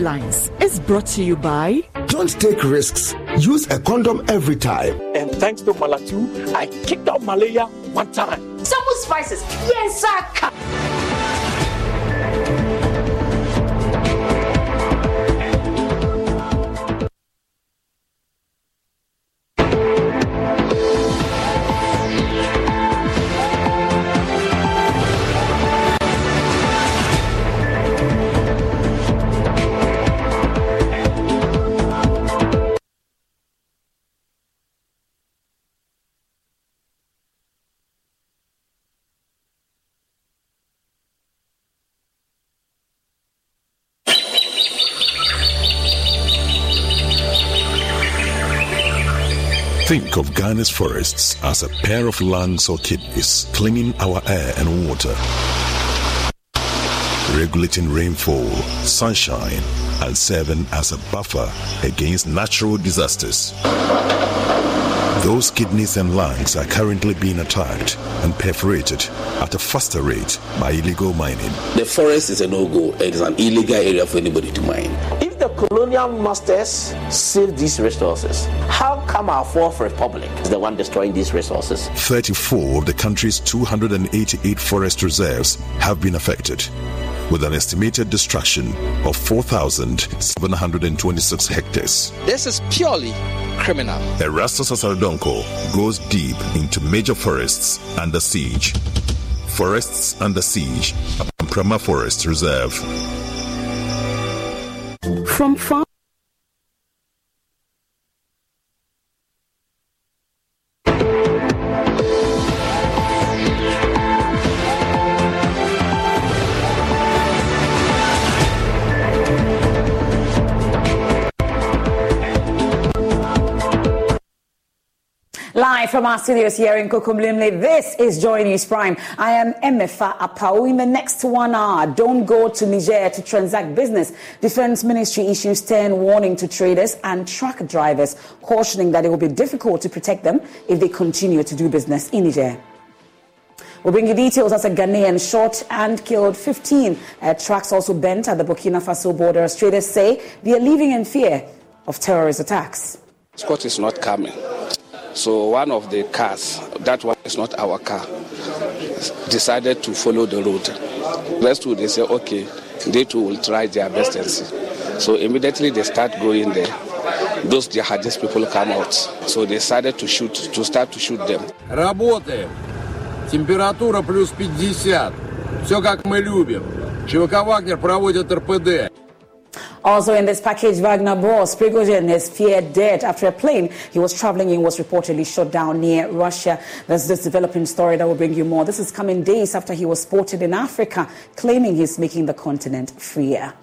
Prime headlines is brought to you by Don't take risks. Use a condom every time. And thanks to Malatu, I kicked out malaria one time. Some spices. Yes, sir. Ghana's forests as a pair of lungs or kidneys cleaning our air and water, regulating rainfall, sunshine, and serving as a buffer against natural disasters. Those kidneys and lungs are currently being attacked and perforated at a faster rate by illegal mining. The forest is a no go, it is an illegal area for anybody to mine. If the colonial masters saved these resources, how come our fourth republic is the one destroying these resources? 34 of the country's 288 forest reserves have been affected with an estimated destruction of 4,726 hectares. This is purely criminal. Erastus Asare-Donkor goes deep into major forests under siege. Forests under siege, Prama Forest Reserve. From farm from our studios here in Kokomlemle, this is Joy News Prime. I am Emefa Apawu. In the next one hour, don't go to Niger to transact business. Defense Ministry issues stern warning to traders and truck drivers, cautioning that it will be difficult to protect them if they continue to do business in Niger. We'll bring you details as a Ghanaian shot and killed 15 uh, trucks also bent at the Burkina Faso border. Traders say they are living in fear of terrorist attacks. Scott is not coming. So one of the cars, that one is not our car, decided to follow the road. Rest two, they say, okay, they too will try their best and see. So immediately they start going there. Those jihadist people come out. So they decided to shoot, to start to shoot them. Работаем. Температура плюс 50. Все как мы любим. ЧВК «Вагнер» проводит РПД. Also in this package, Wagner boss Prigozhin is feared dead after a plane he was traveling in was reportedly shot down near Russia. There's this developing story that will bring you more. This is coming days after he was spotted in Africa, claiming he's making the continent freer.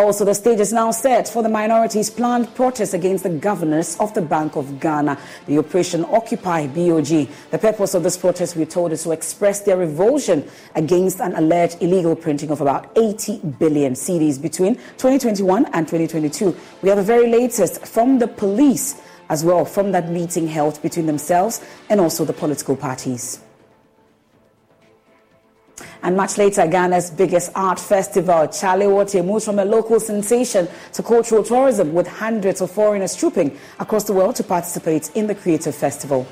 Also, the stage is now set for the minorities' planned protest against the governors of the Bank of Ghana, the Operation Occupy BOG. The purpose of this protest, we're told, is to express their revulsion against an alleged illegal printing of about 80 billion cedis between 2021 and 2022. We have the very latest from the police as well, from that meeting held between themselves and also the political parties. And much later, Ghana's biggest art festival, Chalewote, moves from a local sensation to cultural tourism with hundreds of foreigners trooping across the world to participate in the creative festival.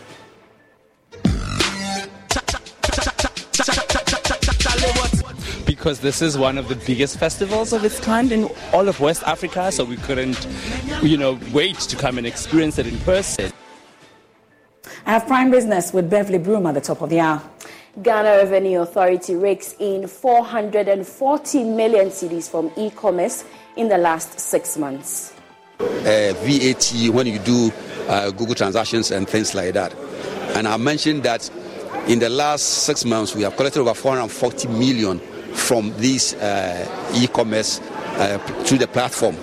because this is one of the biggest festivals of its kind in all of West Africa, so we couldn't, you know, wait to come and experience it in person. I have prime business with Beverly Broom at the top of the hour. Ghana Revenue Authority rakes in 440 million cedis from e-commerce in the last six months. Uh, VAT when you do uh, Google transactions and things like that. And I mentioned that in the last six months we have collected over 440 million from these uh, e-commerce uh, through the platform.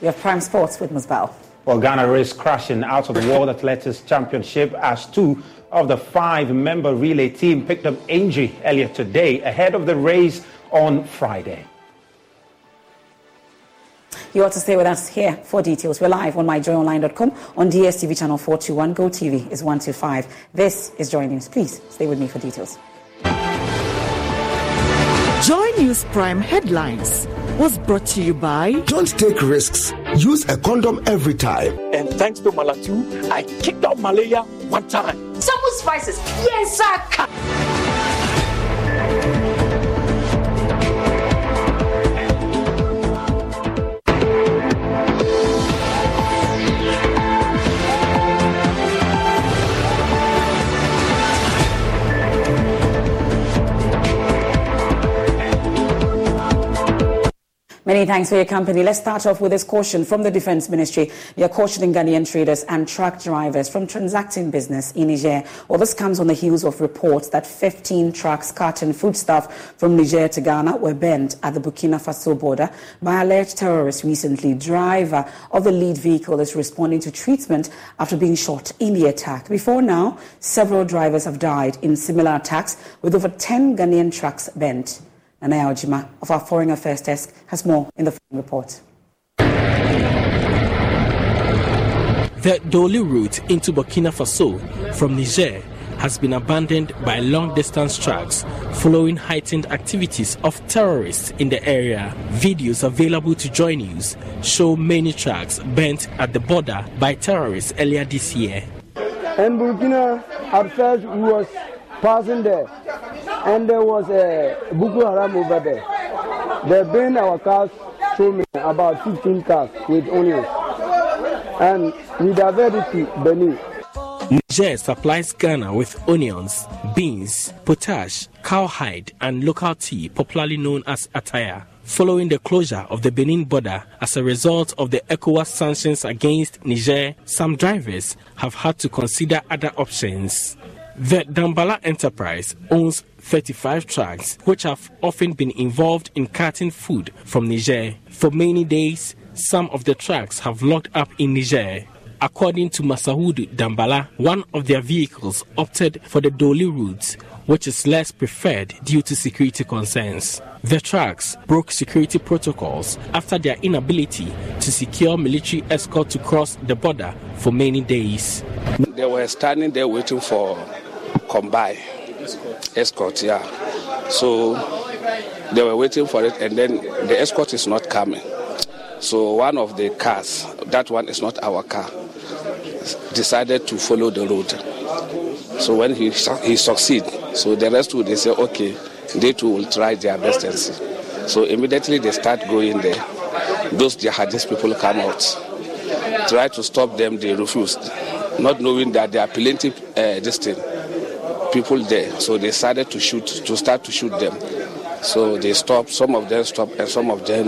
We have Prime Sports with Musbel. Well, Ghana is crashing out of the World Athletics Championship as two of the five-member relay team picked up Angie earlier today ahead of the race on Friday. You ought to stay with us here for details. We're live on myjoyonline.com on DSTV channel 421. Go TV is 125. This is Joy News. Please stay with me for details. Joy News Prime headlines was brought to you by Don't take risks. Use a condom every time. And thanks to Malatu, I kicked out malaria one time. Some spices. Yes, sir. Many thanks for your company. Let's start off with this caution from the Defense Ministry. We are cautioning Ghanaian traders and truck drivers from transacting business in Niger. Well, this comes on the heels of reports that 15 trucks carting foodstuff from Niger to Ghana were burned at the Burkina Faso border by alleged terrorists recently. Driver of the lead vehicle is responding to treatment after being shot in the attack. Before now, several drivers have died in similar attacks with over 10 Ghanaian trucks burnt. Nana Ojima of our Foreign Affairs Desk has more in the report. The Dori route into Burkina Faso from Niger has been abandoned by long distance trucks following heightened activities of terrorists in the area. Videos available to Joy News show many trucks burnt at the border by terrorists earlier this year. In Burkina, at first we was passing there and there was a Boko Haram over there. They burned our cars, so many, about 15 cars with onions. And we diverted to Benin. Niger supplies Ghana with onions, beans, potash, cowhide, and local tea, popularly known as attire. Following the closure of the Benin border as a result of the ECOWAS sanctions against Niger, some drivers have had to consider other options. The Dambala enterprise owns 35 trucks, which have often been involved in carting food from Niger. For many days, some of the trucks have locked up in Niger. According to Masahudu Dambala, one of their vehicles opted for the Dori route, which is less preferred due to security concerns. The trucks broke security protocols after their inability to secure military escort to cross the border for many days. They were standing there waiting for Combine escort, yeah. So they were waiting for it, and then the escort is not coming. So one of the cars, that one is not our car, decided to follow the road. So when he he succeed, so the rest will they say, okay, they too will try their best and see. So immediately they start going there. Those jihadist people come out, try to stop them. They refused, not knowing that there are plenty uh, this thing people there. So they started to shoot, to start to shoot them. So they stopped, some of them stopped, and some of them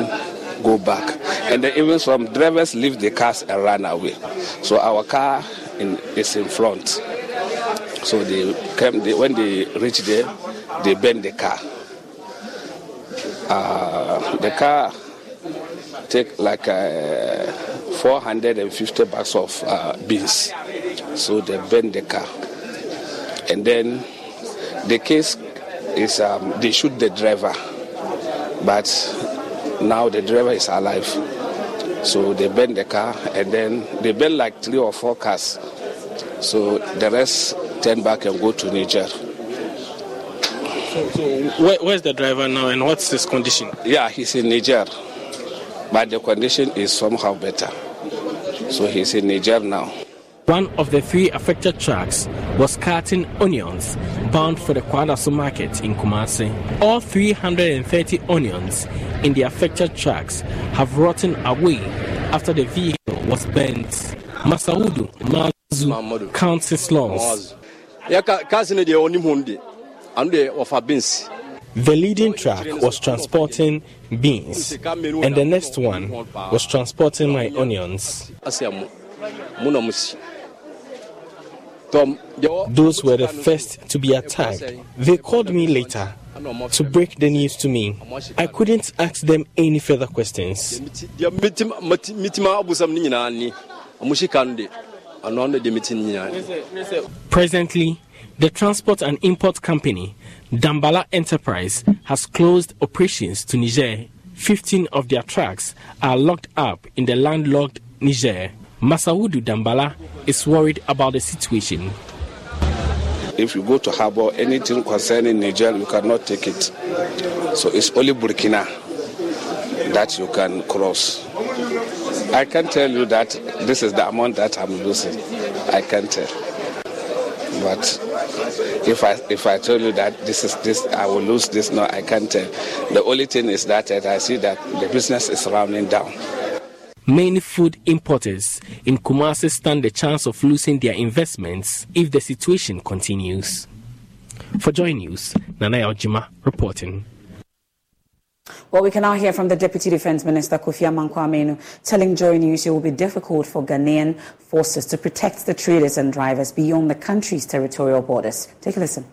go back. And then even some drivers leave the cars and run away. So our car in, is in front. So they came, they, when they reach there, they bend the car. Uh, the car take like uh, 450 bags of uh, beans. So they bend the car and then the case is um, they shoot the driver, but now the driver is alive. So they burn the car and then they burn like three or four cars. So the rest turn back and go to Niger. So, so where, where's the driver now and what's his condition? Yeah, he's in Niger, but the condition is somehow better. So he's in Niger now. One of the three affected trucks was carting onions bound for the Kwadaso market in Kumasi. All 330 onions in the affected trucks have rotten away after the vehicle was burnt. Masaudu Mazu counts his loss. The leading truck was transporting beans, and the next one was transporting my onions. Those were the first to be attacked. They called me later to break the news to me. I couldn't ask them any further questions. Presently, the transport and import company, Dambala Enterprise, has closed operations to Niger. 15 of their trucks are locked up in the landlocked Niger. Masaudu Dambala is worried about the situation. if you go to harbor, anything concerning Niger, you cannot take it. So it's only Burkina that you can cross. I can tell you that this is the amount that I'm losing. I can tell. But if I if I tell you that this is this, I will lose this. No, I can't tell. The only thing is that I see that the business is rounding down. Many food importers in Kumasi stand the chance of losing their investments if the situation continues. For Joy News, Nana Ojima reporting. Well, we can now hear from the Deputy Defense Minister Kofi Amankwa telling Joy News it will be difficult for Ghanaian forces to protect the traders and drivers beyond the country's territorial borders. Take a listen.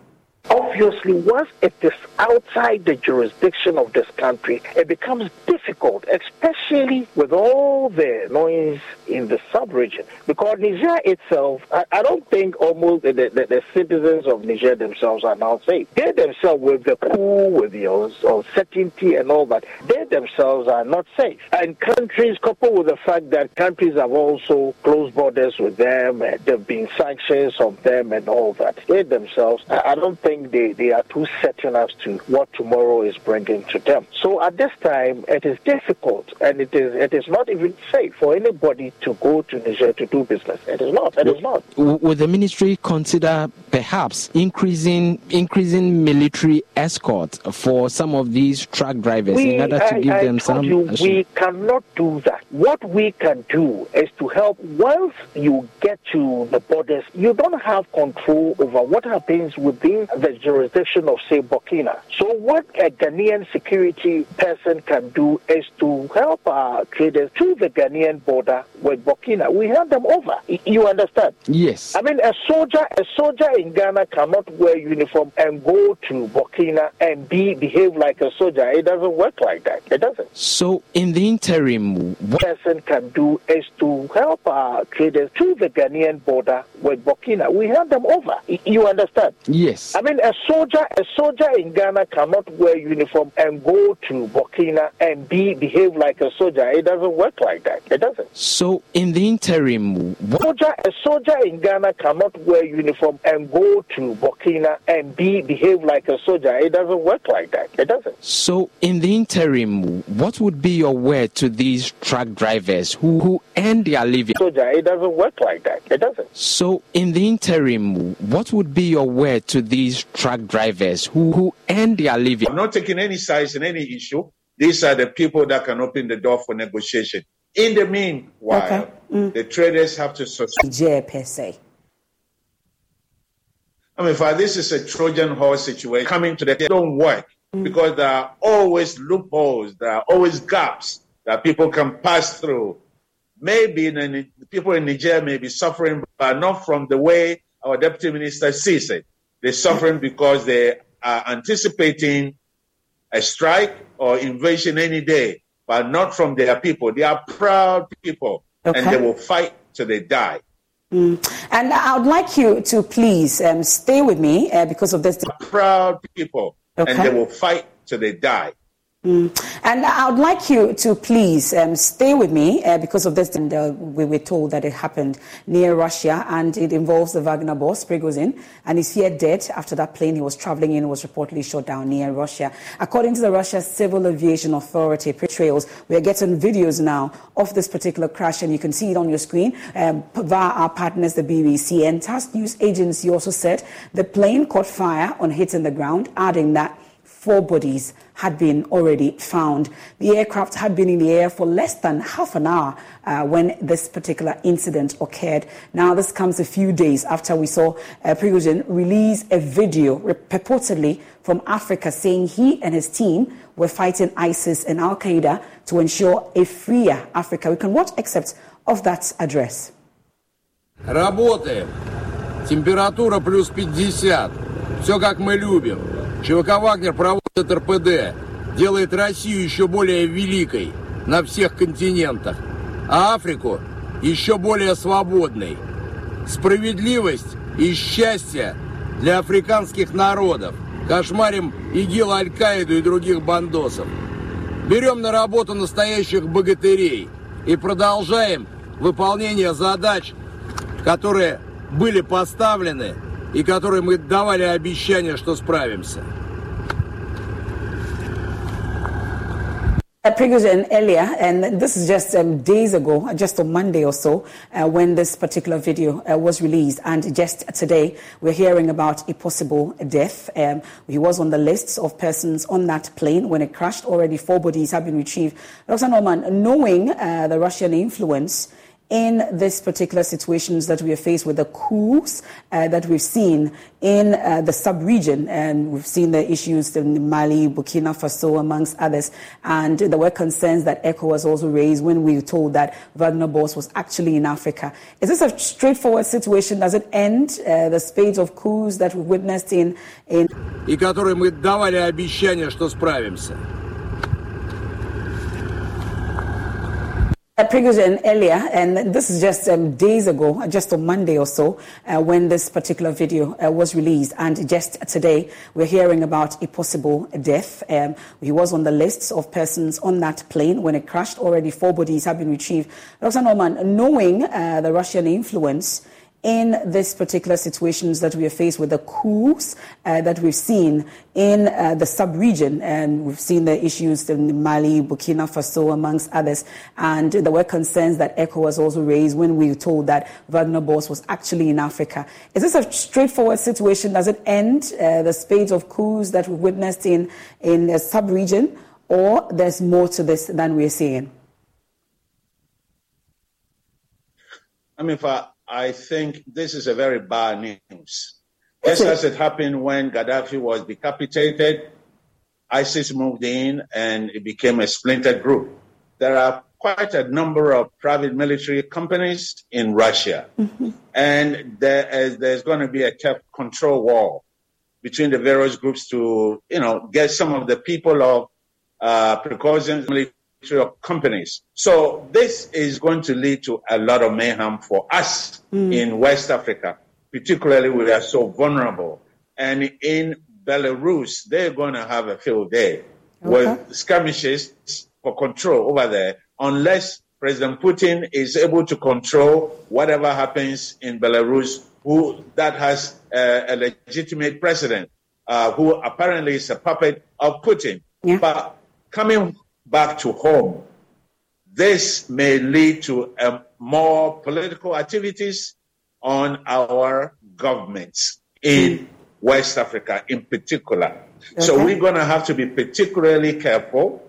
Obviously, once it is outside the jurisdiction of this country, it becomes difficult, especially with all the noise in the sub-region. Because Niger itself, I, I don't think almost the, the, the, citizens of Niger themselves are now safe. They themselves, with the coup, with the uncertainty and all that, they themselves are not safe. And countries, coupled with the fact that countries have also closed borders with them, and there have been sanctions on them and all that, they themselves, I, I don't think think they, they are too certain as to what tomorrow is bringing to them. So at this time, it is difficult and it is it is not even safe for anybody to go to Niger to do business. It is not. It is not. Would the ministry consider perhaps increasing increasing military escort for some of these truck drivers we, in order to I, give I them some? You, we cannot do that. What we can do is to help. Once you get to the borders, you don't have control over what happens within the the jurisdiction of, say, Burkina. So, what a Ghanaian security person can do is to help our traders to the Ghanaian border with Burkina. We hand them over. You understand? Yes. I mean, a soldier, a soldier in Ghana cannot wear uniform and go to Burkina and be behave like a soldier. It doesn't work like that. It doesn't. So, in the interim, what person can do is to help our traders to the Ghanaian border with Burkina. We hand them over. You understand? Yes. I mean, a soldier, a soldier in Ghana cannot wear uniform and go to Burkina and be behave like a soldier. It doesn't work like that. It doesn't. So, in the interim, what... soldier, a soldier in Ghana cannot wear uniform and go to Burkina and be behave like a soldier. It doesn't work like that. It doesn't. So, in the interim, what would be your word to these truck drivers who who earn their living? Soldier, it doesn't work like that. It doesn't. So, in the interim, what would be your word to these truck drivers who, who earn their living? I'm not taking any sides in any issue. These are the people that can open the door for negotiation. In the meanwhile, okay. mm. the traders have to suspend. per se. I mean, for this is a Trojan horse situation coming to the they don't work mm. because there are always loopholes, there are always gaps that people can pass through. Maybe in, people in Niger may be suffering, but not from the way our deputy minister sees it. They're suffering because they are anticipating a strike or invasion any day, but not from their people. They are proud people, okay. and they will fight till they die. Mm. And I would like you to please um, stay with me uh, because of this. Proud people, okay. and they will fight till they die. Mm. And I would like you to please um, stay with me uh, because of this. And uh, we were told that it happened near Russia and it involves the Wagner boss, Prigozhin, and he's here dead after that plane he was traveling in was reportedly shot down near Russia. According to the Russia Civil Aviation Authority, trails, we are getting videos now of this particular crash and you can see it on your screen um, via our partners, the BBC. And TASS News Agency also said the plane caught fire on hitting the ground, adding that four bodies had been already found. The aircraft had been in the air for less than half an hour uh, when this particular incident occurred. Now, this comes a few days after we saw uh, Prigozhin release a video purportedly from Africa saying he and his team were fighting ISIS and Al Qaeda to ensure a freer Africa. We can watch excerpts of that address. Работаем. Температура плюс 50. Все как мы любим. ЧВК «Вагнер» проводит РПД, делает Россию еще более великой на всех континентах, а Африку еще более свободной. Справедливость и счастье для африканских народов. Кошмарим ИГИЛ, Аль-Каиду и других бандосов. Берем на работу настоящих богатырей и продолжаем выполнение задач, которые были поставлены и которой мы давали обещание, что справимся. Prigozhin earlier, and this is just um, days ago, just on Monday or so, uh, when this particular video uh, was released. And just today, we're hearing about a possible death. Um, he was on the lists of persons on that plane when it crashed. Already four bodies have been retrieved. Dr. Norman, knowing uh, the Russian influence, in this particular situations that we are faced with the coups uh, that we've seen in uh, the sub-region and we've seen the issues in Mali, Burkina Faso amongst others and there were concerns that ECHO also raised when we were told that Wagner Boss was actually in Africa. Is this a straightforward situation? Does it end uh, the spate of coups that we witnessed in, in и которой мы давали обещание, что справимся. Prigozhin earlier, and this is just um, days ago, just on Monday or so, uh, when this particular video uh, was released. And just today, we're hearing about a possible death. Um, he was on the lists of persons on that plane when it crashed. Already four bodies have been retrieved. Dr. Norman, knowing uh, the Russian influence, in this particular situations that we are faced with the coups uh, that we've seen in uh, the sub-region and we've seen the issues in Mali, Burkina Faso amongst others and there were concerns that ECHO was also raised when we were told that Wagner Boss was actually in Africa. Is this a straightforward situation? Does it end uh, the spate of coups that we've witnessed in, in the sub-region or there's more to this than we're seeing? I mean, for I think this is a very bad news. Just as it happened when Gaddafi was decapitated, ISIS moved in and it became a splintered group. There are quite a number of private military companies in Russia. Mm-hmm. And there is, there's going to be a control war between the various groups to, you know, get some of the people of uh, precautions military companies. So this is going to lead to a lot of mayhem for us mm. in West Africa. Particularly, we are so vulnerable. And in Belarus, they're going to have a field day okay. with skirmishes for control over there, unless President Putin is able to control whatever happens in Belarus, who that has a legitimate president, uh, who apparently is a puppet of Putin. Yeah. But coming back to home. This may lead to um, more political activities on our governments in West Africa in particular. Okay. So we're going to have to be particularly careful,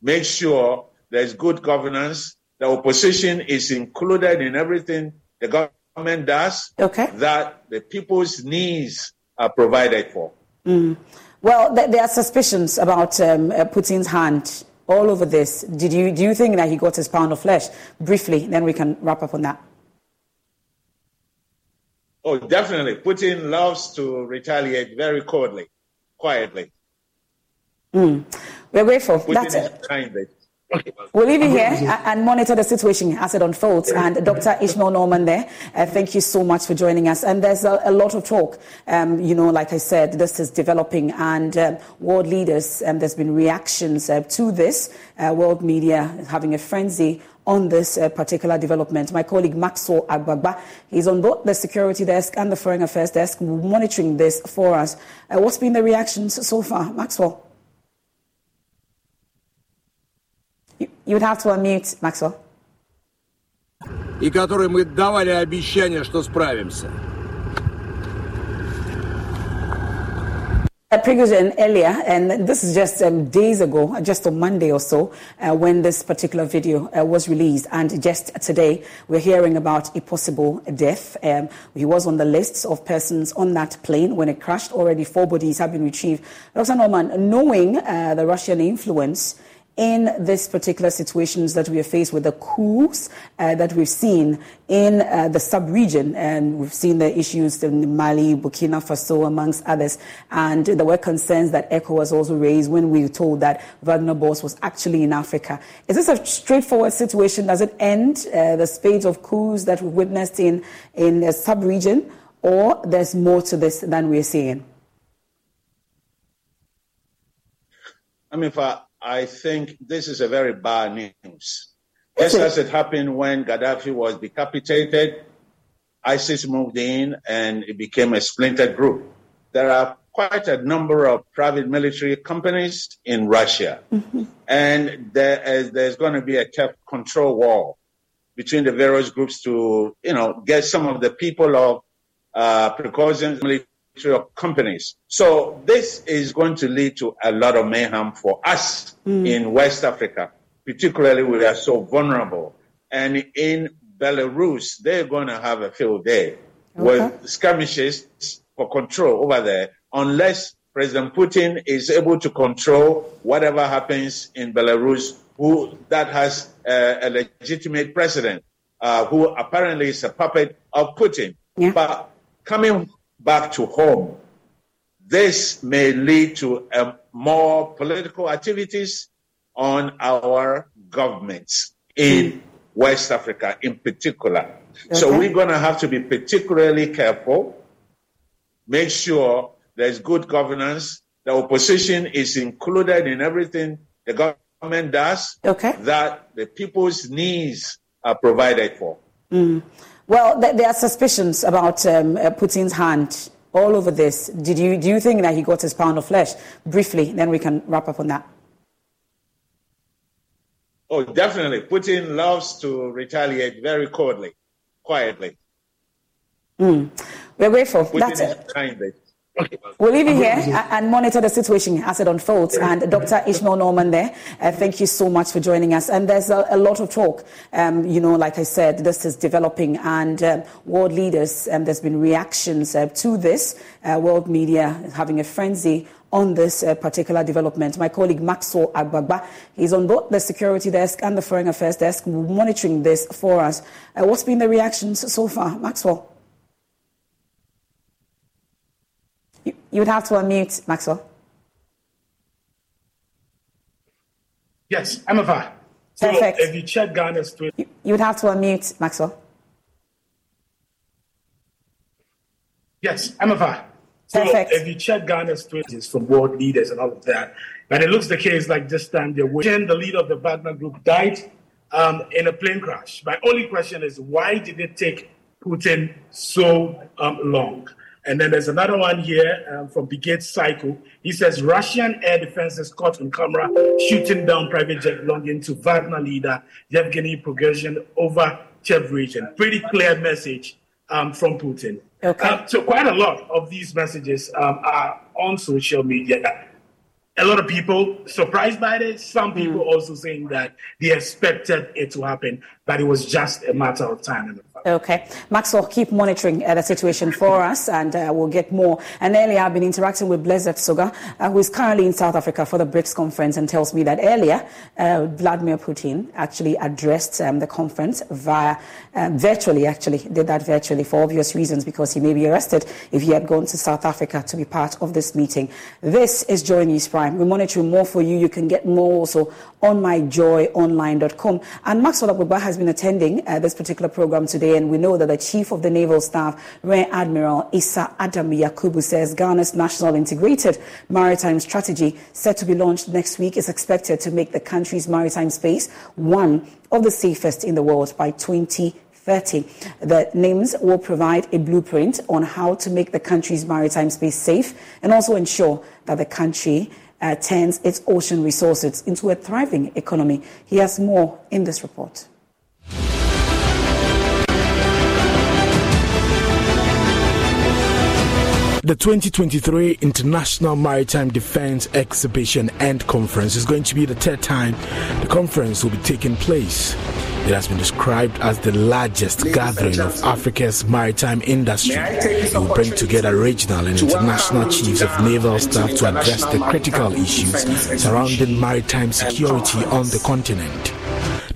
make sure there's good governance, the opposition is included in everything the government does, okay. that the people's needs are provided for. Mm. Well, there are suspicions about um, uh, Putin's hand all over this. Did you, do you think that he got his pound of flesh? Briefly, then we can wrap up on that. Oh, definitely. Putin loves to retaliate very coldly, quietly. Mm. We're grateful. Putin That's it. Kindly. We'll leave you here and monitor the situation as it unfolds. And Dr. Ishmael Norman there, uh, thank you so much for joining us. And there's a, a lot of talk. Um, you know, like I said, this is developing and um, world leaders, and um, there's been reactions uh, to this. Uh, world media having a frenzy on this uh, particular development. My colleague Maxwell Agbagba, he's on both the security desk and the foreign affairs desk monitoring this for us. Uh, what's been the reactions so far, Maxwell? You would have to unmute, Maxwell. И которой мы давали обещание, что справимся. Uh, Prigozhin earlier, and this is just um, days ago, just on Monday or so, uh, when this particular video uh, was released. And just today, we're hearing about a possible death. Um, he was on the lists of persons on that plane when it crashed. Already four bodies have been retrieved. Dr. Norman, knowing uh, the Russian influence, in this particular situations that we are faced with the coups uh, that we've seen in uh, the sub-region and we've seen the issues in Mali, Burkina Faso amongst others and there were concerns that ECHO was also raised when we were told that Wagner Boss was actually in Africa. Is this a straightforward situation? Does it end uh, the spate of coups that we witnessed in, in the sub-region or there's more to this than we're seeing? I mean, for I think this is a very bad news. Just as it happened when Gaddafi was decapitated, ISIS moved in and it became a splinter group. There are quite a number of private military companies in Russia. Mm-hmm. And there is, there's going to be a control wall between the various groups to, you know, get some of the people of uh, precautions military companies. So this is going to lead to a lot of mayhem for us mm. in West Africa. Particularly, we are so vulnerable. And in Belarus, they're going to have a field day okay. with skirmishes for control over there, unless President Putin is able to control whatever happens in Belarus, who that has uh, a legitimate president, uh, who apparently is a puppet of Putin. Yeah. But coming back to home, this may lead to uh, more political activities on our governments in. West Africa in particular. Okay. So we're going to have to be particularly careful, make sure there's good governance, the opposition is included in everything the government does, okay. that the people's needs are provided for. Mm. Well, th- there are suspicions about um, uh, Putin's hand all over this. Did you, do you think that he got his pound of flesh? Briefly, then we can wrap up on that. Oh, definitely. Putin loves to retaliate very coldly, quietly. Mm. We're grateful. Putin That's it. Kindly. We'll leave you here and monitor the situation as it unfolds. And Dr. Ishmael Norman there, uh, thank you so much for joining us. And there's a, a lot of talk. Um, you know, like I said, this is developing and um, world leaders, um, there's been reactions uh, to this. Uh, world media having a frenzy on this uh, particular development. My colleague Maxwell Agbagba is on both the security desk and the foreign affairs desk monitoring this for us. Uh, what's been the reactions so far, Maxwell? You would have to unmute, Maxwell. Yes, I'm a So Perfect. if you check Ghana's Twitter. You, you would have to unmute, Maxwell. Yes, I'm a So Perfect. if you check Ghana's tweets from world leaders and all of that, but it looks the case like this time they're wishing the leader of the Wagner Group died um, in a plane crash. My only question is why did it take Putin so um, long? And then there's another one here um, from Brigade Cycle. He says Russian air defense is caught on camera shooting down private jet belonging to Wagner leader Yevgeny Prigozhin over Tver region. Pretty clear message um, from Putin. Okay. Uh, so quite a lot of these messages um, are on social media. A lot of people surprised by this. Some people mm. also saying that they expected it to happen, but it was just a matter of time. Okay. Maxwell, keep monitoring uh, the situation for us and uh, we'll get more. And earlier, I've been interacting with Blessed Soga, uh, who is currently in South Africa for the BRICS conference and tells me that earlier, uh, Vladimir Putin actually addressed um, the conference via, um, virtually, actually, did that virtually for obvious reasons because he may be arrested if he had gone to South Africa to be part of this meeting. This is Joy News Prime. We're monitoring more for you. You can get more also on myjoyonline.com. And Maxwell Agbagba has been attending uh, this particular program today and we know that the Chief of the Naval Staff, Rear Admiral Issa Adam Yakubu, says Ghana's National Integrated Maritime Strategy, set to be launched next week, is expected to make the country's maritime space one of the safest in the world by 2030. The NIMS will provide a blueprint on how to make the country's maritime space safe and also ensure that the country uh, turns its ocean resources into a thriving economy. He has more in this report. The 2023 International Maritime Defense Exhibition and Conference is going to be the third time the conference will be taking place. It has been described as the largest gathering of Africa's maritime industry. It will bring together regional and international chiefs of naval staff to address the critical issues surrounding maritime security on the continent.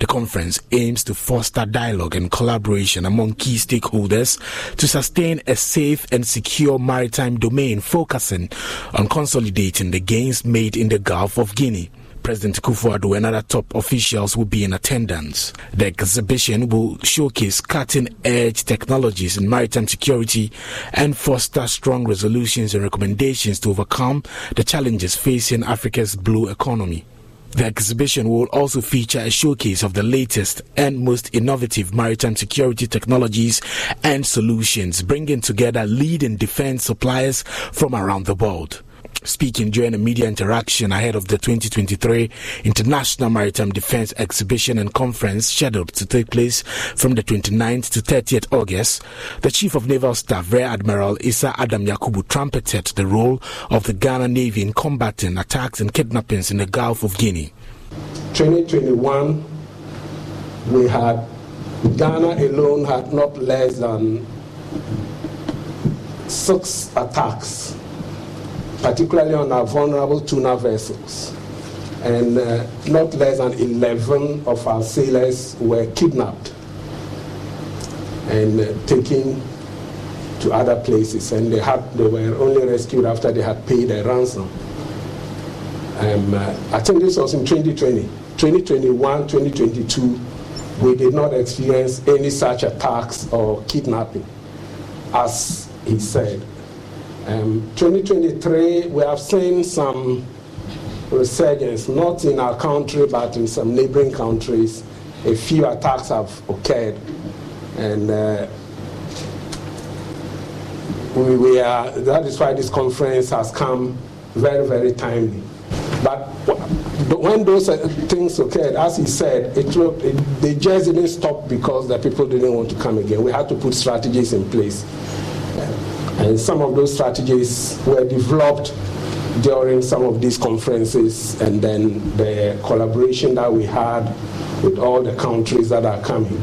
The conference aims to foster dialogue and collaboration among key stakeholders to sustain a safe and secure maritime domain, focusing on consolidating the gains made in the Gulf of Guinea. President Kufuor and other top officials will be in attendance. The exhibition will showcase cutting edge technologies in maritime security and foster strong resolutions and recommendations to overcome the challenges facing Africa's blue economy. The exhibition will also feature a showcase of the latest and most innovative maritime security technologies and solutions, bringing together leading defense suppliers from around the world. Speaking during a media interaction ahead of the 2023 International Maritime Defense Exhibition and Conference scheduled to take place from the 29th to 30th August, the Chief of Naval Staff, Rear Admiral Issa Adam Yakubu, trumpeted the role of the Ghana Navy in combating attacks and kidnappings in the Gulf of Guinea. 2021, we had Ghana alone had not less than six attacks particularly on our vulnerable tuna vessels. And uh, not less than 11 of our sailors were kidnapped and uh, taken to other places. And they, had, they were only rescued after they had paid a ransom. Um, uh, I think this was in 2020. 2021, 2022, we did not experience any such attacks or kidnapping, as he said. Um, 2023, we have seen some resurgence, not in our country, but in some neighboring countries. A few attacks have occurred, and uh, we, we are, that is why this conference has come very, very timely. But when those uh, things occurred, as he said, it, it, they just didn't stop because the people didn't want to come again. We had to put strategies in place. And some of those strategies were developed during some of these conferences, and then the collaboration that we had with all the countries that are coming.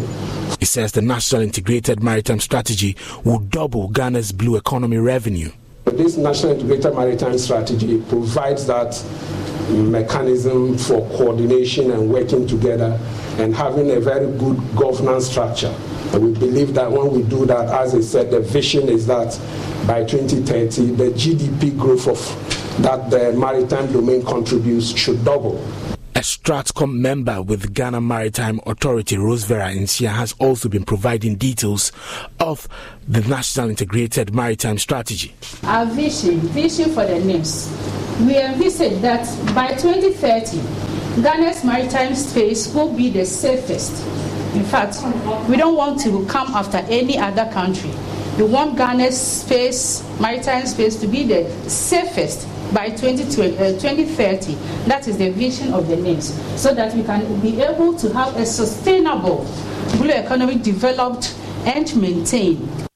He says the National Integrated Maritime Strategy will double Ghana's blue economy revenue. This National Integrated Maritime Strategy provides that mechanism for coordination and working together and having a very good governance structure. And we believe that when we do that, as I said, the vision is that by 2030, the GDP growth of that the maritime domain contributes should double. A Stratcom member with Ghana Maritime Authority, Rose Vera Nsia, has also been providing details of the National Integrated Maritime Strategy. Our vision, vision for the NIMS, we envisage that by 2030, Ghana's maritime space will be the safest in fact, we don't want to come after any other country. We want Ghana's space, maritime space, to be the safest by 2020, uh, 2030. That is the vision of the NIMS, so that we can be able to have a sustainable blue economy developed and maintained.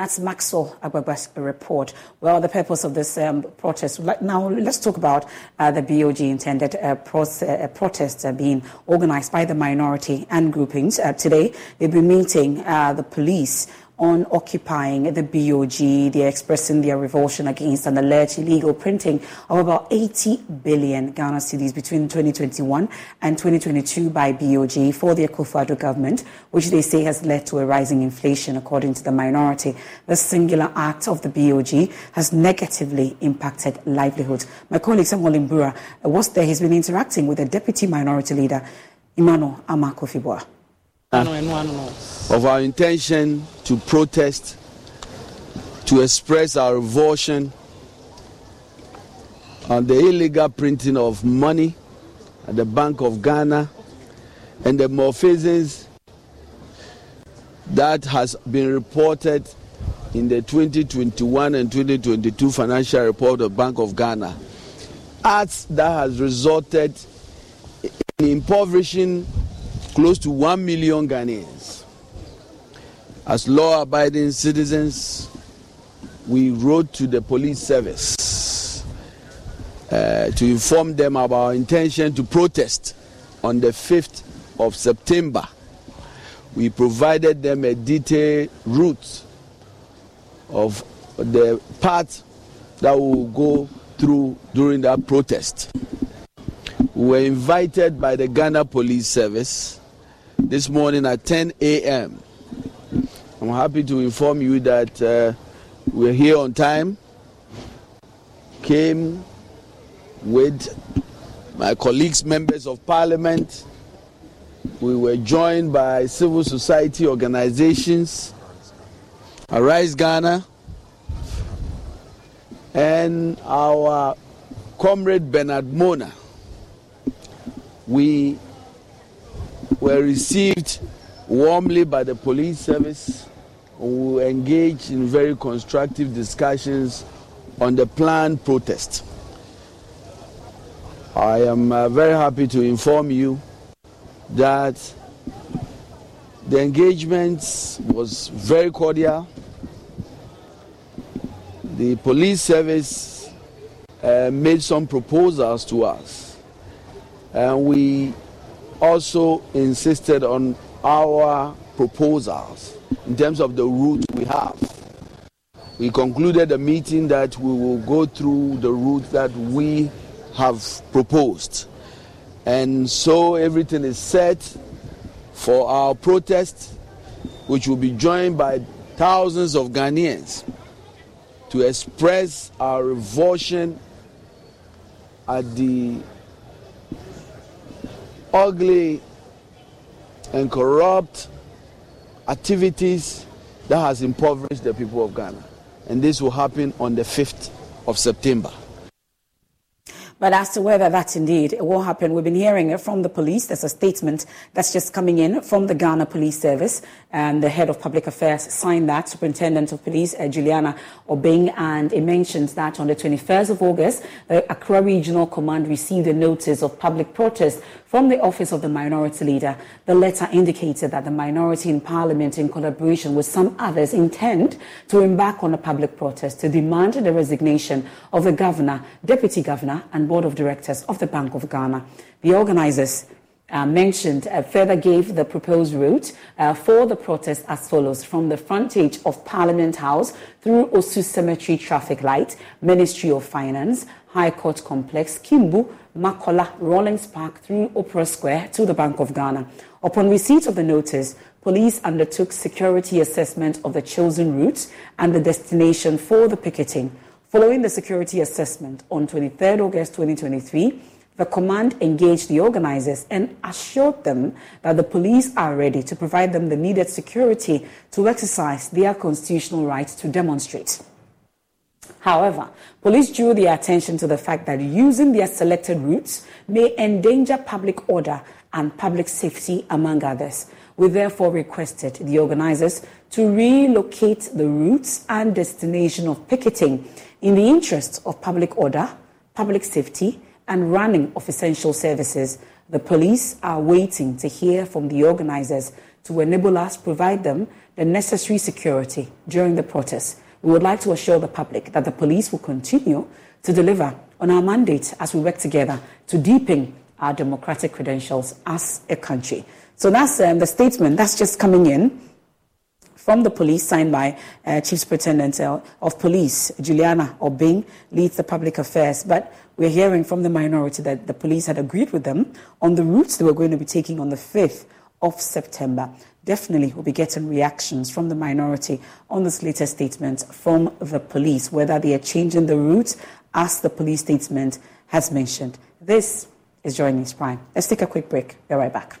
That's Maxwell Agbagba's report. Well, the purpose of this um, protest. Now, let's talk about uh, the BOG intended uh, uh, protest uh, being organized by the minority and groupings. Uh, today, they'll be meeting uh, the police on occupying the BOG. They're expressing their revulsion against an alleged illegal printing of about 80 billion Ghana cedis between 2021 and 2022 by BOG for the Akufo-Addo government, which they say has led to a rising inflation, according to the minority. The singular act of the BOG has negatively impacted livelihoods. My colleague Samuel Imbura uh, was there. He's been interacting with the deputy minority leader, Emmanuel Armah-Kofi Buah Ah. of our intention to protest, to express our revulsion on the illegal printing of money at the Bank of Ghana and the malfeasance that has been reported in the 2021 and 2022 financial report of Bank of Ghana. Acts that has resulted in impoverishing close to 1 million Ghanaians. As law abiding citizens, we wrote to the police service uh, to inform them about our intention to protest on the 5th of September. We provided them a detailed route of the path that we will go through during that protest. We were invited by the Ghana Police Service this morning at 10 a.m. I'm happy to inform you that uh, we're here on time. Came with my colleagues, members of parliament. We were joined by civil society organizations, Arise Ghana, and our Comrade Bernard Mornah, we were received warmly by the police service. We engaged in very constructive discussions on the planned protest. I am uh, very happy to inform you that the engagement was very cordial. The police service uh, made some proposals to us, and we also insisted on our proposals in terms of the route we have. We concluded the meeting that we will go through the route that we have proposed. And so everything is set for our protest, which will be joined by thousands of Ghanaians to express our revulsion at the ugly and corrupt activities that has impoverished the people of Ghana. And this will happen on the 5th of September. But as to whether that indeed will happen, we've been hearing it from the police. There's a statement that's just coming in from the Ghana Police Service, and the head of public affairs signed that, Superintendent of Police uh, Juliana Obeng, and it mentions that on the 21st of August, the Accra Regional Command received a notice of public protest from the office of the minority leader. The letter indicated that the minority in parliament, in collaboration with some others, intend to embark on a public protest to demand the resignation of the governor, deputy governor, and board of directors of the Bank of Ghana. The organizers uh, mentioned uh, further gave the proposed route uh, for the protest as follows from the frontage of Parliament House through Osu Cemetery traffic light, Ministry of Finance, High Court Complex, Kimbu, Makola, Rawlings Park through Opera Square to the Bank of Ghana. Upon receipt of the notice, police undertook security assessment of the chosen route and the destination for the picketing. Following the security assessment on 23 August 2023, the command engaged the organizers and assured them that the police are ready to provide them the needed security to exercise their constitutional right to demonstrate. However, police drew their attention to the fact that using their selected routes may endanger public order and public safety, among others. We therefore requested the organizers to relocate the routes and destination of picketing in the interests of public order, public safety, and running of essential services. The police are waiting to hear from the organizers to enable us provide them the necessary security during the protest. We would like to assure the public that the police will continue to deliver on our mandate as we work together to deepen our democratic credentials as a country. So that's um, the statement that's just coming in from the police, signed by uh, Chief Superintendent uh, of Police Juliana Obeng, leads the public affairs. But we're hearing from the minority that the police had agreed with them on the routes they were going to be taking on the 5th of September. Definitely, we'll be getting reactions from the minority on this latest statement from the police, whether they are changing the route as the police statement has mentioned. This is Joy News Prime. Let's take a quick break. Be right back.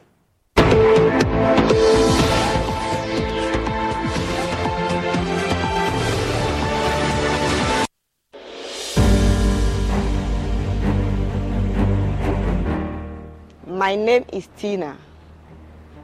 My name is Tina.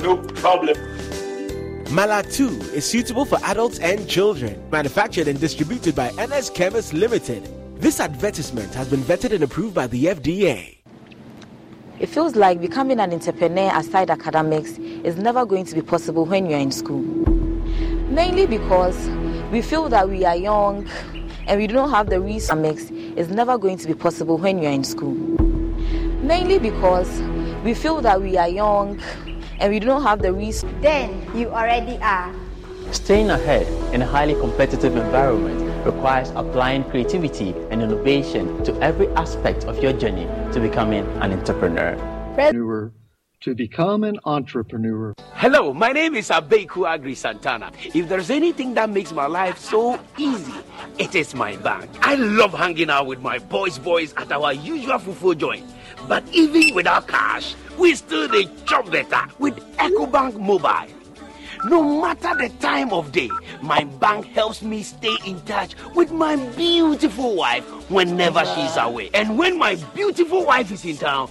No problem. Malatu is suitable for adults and children. Manufactured and distributed by NS Chemist Limited. This advertisement has been vetted and approved by the FDA. It feels like becoming an entrepreneur aside academics is never going to be possible when you're in school. Mainly because we feel that we are young and we don't have the resources. It's never going to be possible when you're in school. Mainly because we feel that we are young and we don't have the resources. Then you already are. Staying ahead in a highly competitive environment requires applying creativity and innovation to every aspect of your journey to becoming an entrepreneur. To become an entrepreneur. Hello, my name is Abeku Agri Santana. If there's anything that makes my life so easy, it is my bank. I love hanging out with my boys' boys at our usual fufu joint. But even without cash, we still the chop better with EcoBank Mobile. No matter the time of day, my bank helps me stay in touch with my beautiful wife whenever she's away. And when my beautiful wife is in town,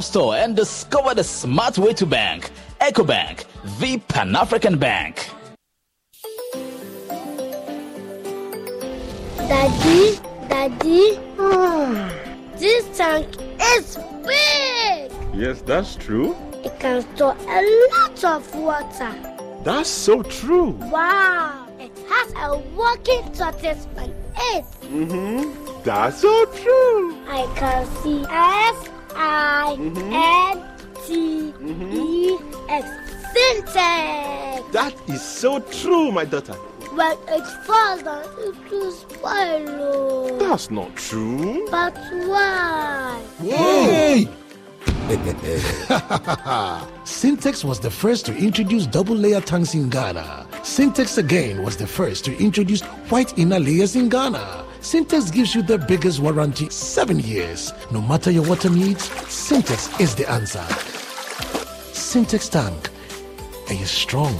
App Store and discover the smart way to bank. EcoBank, the Pan African Bank. Daddy, Daddy, this tank is big. Yes, that's true. It can store a lot of water. That's so true. Wow, it has a working tortoise on it. Mm-hmm. That's so true. I can see S I N T E X Sintex. That is so true, my daughter. But it's falls down, it will spoil. That's not true. But why? Yay! Sintex was the first to introduce double layer tanks in Ghana. Sintex again was the first to introduce white inner layers in Ghana. Sintex gives you the biggest warranty, seven years. No matter your water needs, Sintex is the answer. Sintex tank. Are you strong?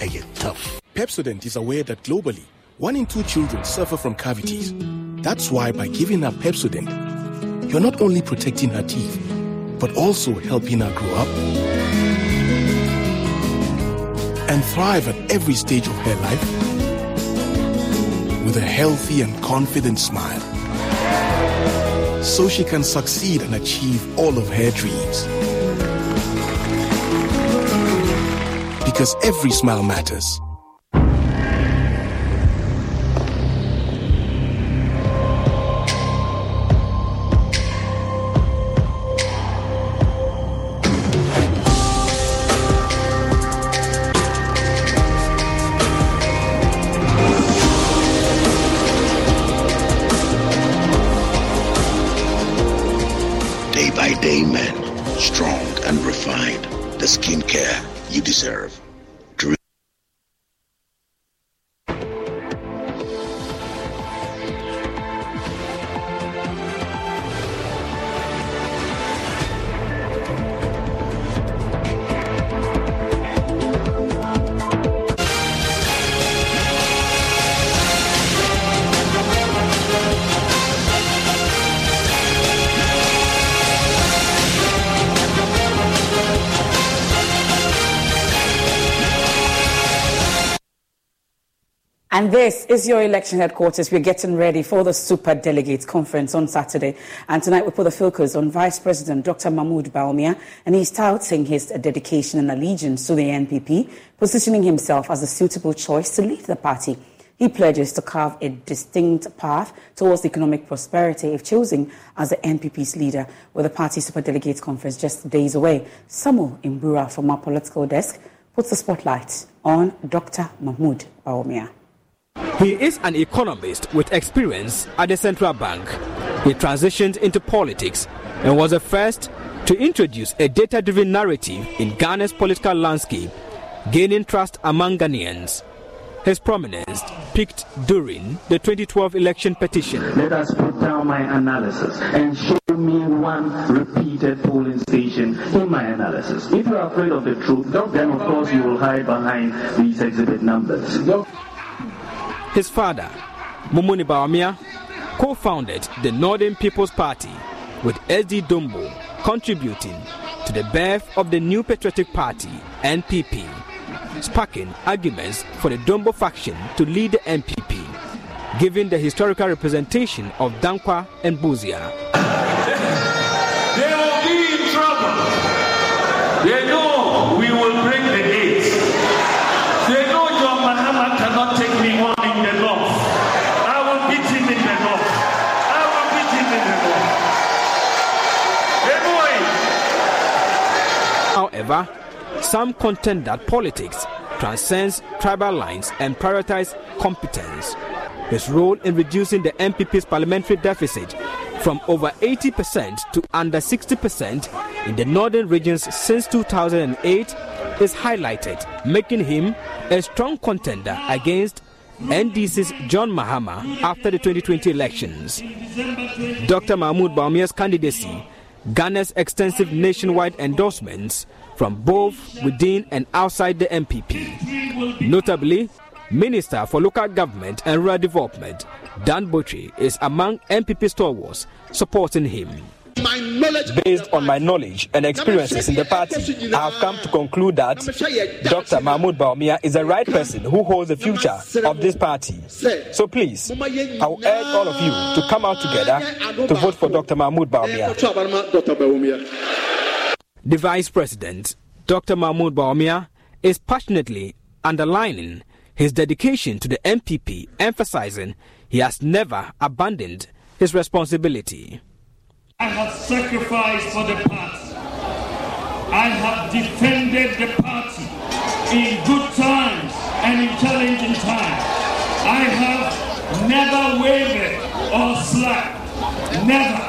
Are you tough? Pepsodent is aware that globally, one in two children suffer from cavities. That's why by giving her Pepsodent, you're not only protecting her teeth, but also helping her grow up and thrive at every stage of her life with a healthy and confident smile so she can succeed and achieve all of her dreams. Because every smile matters. This is your election headquarters. We're getting ready for the Super Delegates Conference on Saturday. And tonight we put the focus on Vice President Dr. Mahmoud Bawumia, and he's touting his dedication and allegiance to the NPP, positioning himself as a suitable choice to lead the party. He pledges to carve a distinct path towards economic prosperity if chosen as the NPP's leader, with the party Super Delegates Conference just days away. Samuel Imbura from our political desk puts the spotlight on Dr. Mahmoud Bawumia. He is an economist with experience at the central bank. He transitioned into politics and was the first to introduce a data driven narrative in Ghana's political landscape, gaining trust among Ghanaians. His prominence peaked during the 2012 election petition. Let us put down my analysis and show me one repeated polling station in my analysis. If you are afraid of the truth, then of course you will hide behind these exhibit numbers. His father, Mumuni Bawumia, co-founded the Northern People's Party with SD Dombo contributing to the birth of the New Patriotic Party, NPP, sparking arguments for the Dombo faction to lead the NPP, given the historical representation of Danquah and Busia. They will be in trouble. They know we will break the gates. They know John Mahama cannot take me on in the north. I will beat him in the north. I will beat him in the north. They know it. However, some contend that politics transcends tribal lines and prioritizes competence. His role in reducing the NPP's parliamentary deficit from over 80% to under 60% in the northern regions since 2008 is highlighted, making him a strong contender against NDC's John Mahama after the 2020 elections. Dr. Mahmoud Bawumia's candidacy garners extensive nationwide endorsements from both within and outside the NPP. Notably, Minister for Local Government and Rural Development, Dan Botwe, is among NPP stalwarts supporting him. Based on my knowledge and experiences in the party, I have come to conclude that Dr. Mahmoud Bawumia is the right person who holds the future of this party. So please, I will urge all of you to come out together to vote for Dr. Mahmoud Bawumia. The Vice President, Dr. Mahmoud Bawumia, is passionately underlining his dedication to the NPP, emphasizing he has never abandoned his responsibility. I have sacrificed for the party. I have defended the party in good times and in challenging times. I have never wavered or slacked. Never.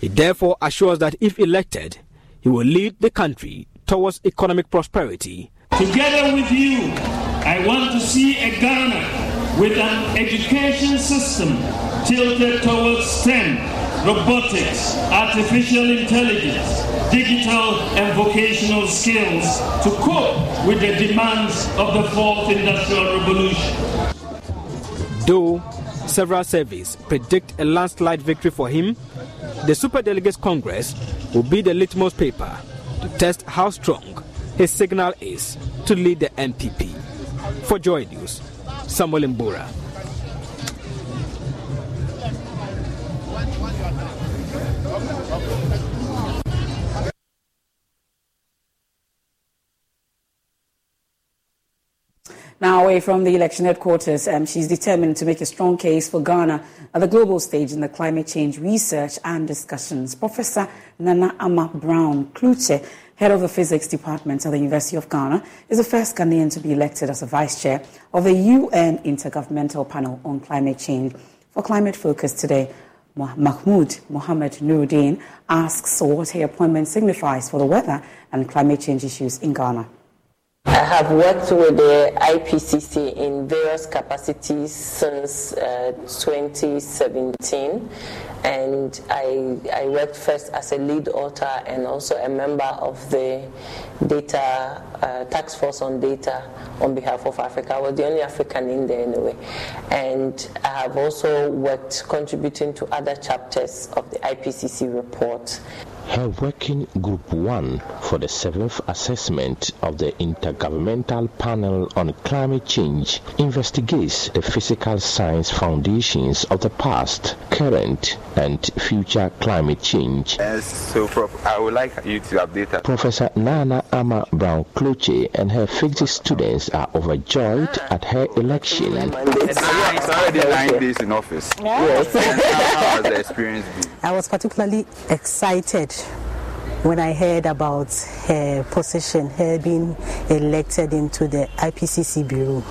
He therefore assures that if elected, he will lead the country towards economic prosperity. Together with you, I want to see a Ghana with an education system tilted towards STEM, robotics, artificial intelligence, digital and vocational skills to cope with the demands of the fourth industrial revolution. Though several surveys predict a landslide victory for him, the Super Delegates Congress will be the litmus paper to test how strong his signal is to lead the NPP. For Joy News, Samuel Mbura. Now, away from the election headquarters, um, she's determined to make a strong case for Ghana at the global stage in the climate change research and discussions. Professor Nana Ama Brown Klutse, head of the physics department at the University of Ghana, is the first Ghanaian to be elected as a vice chair of the UN Intergovernmental Panel on Climate Change. For Climate Focus today, Mahmoud Mohammed Nuruddin asks what her appointment signifies for the weather and climate change issues in Ghana. I have worked with the IPCC in various capacities since uh, 2017, and I, I worked first as a lead author and also a member of the data uh, task force on data on behalf of Africa. I was the only African in there anyway, and I have also worked contributing to other chapters of the IPCC report. Her working group 1 for the seventh assessment of the Intergovernmental Panel on Climate Change investigates the physical science foundations of the past, current, and future climate change. Yes, so Prof, I would like you to update us. Professor Nana Ama Brown Klutse and her physics students are overjoyed ah. at her election. It's already nine days in office. Yes. And how has the experience been? I was particularly excited здесь. When I heard about her position, her being elected into the IPCC Bureau.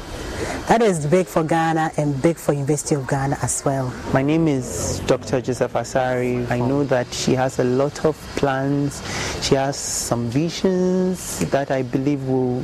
That is big for Ghana and big for University of Ghana as well. My name is Dr. Joseph Asari. I know that she has a lot of plans. She has some visions that I believe will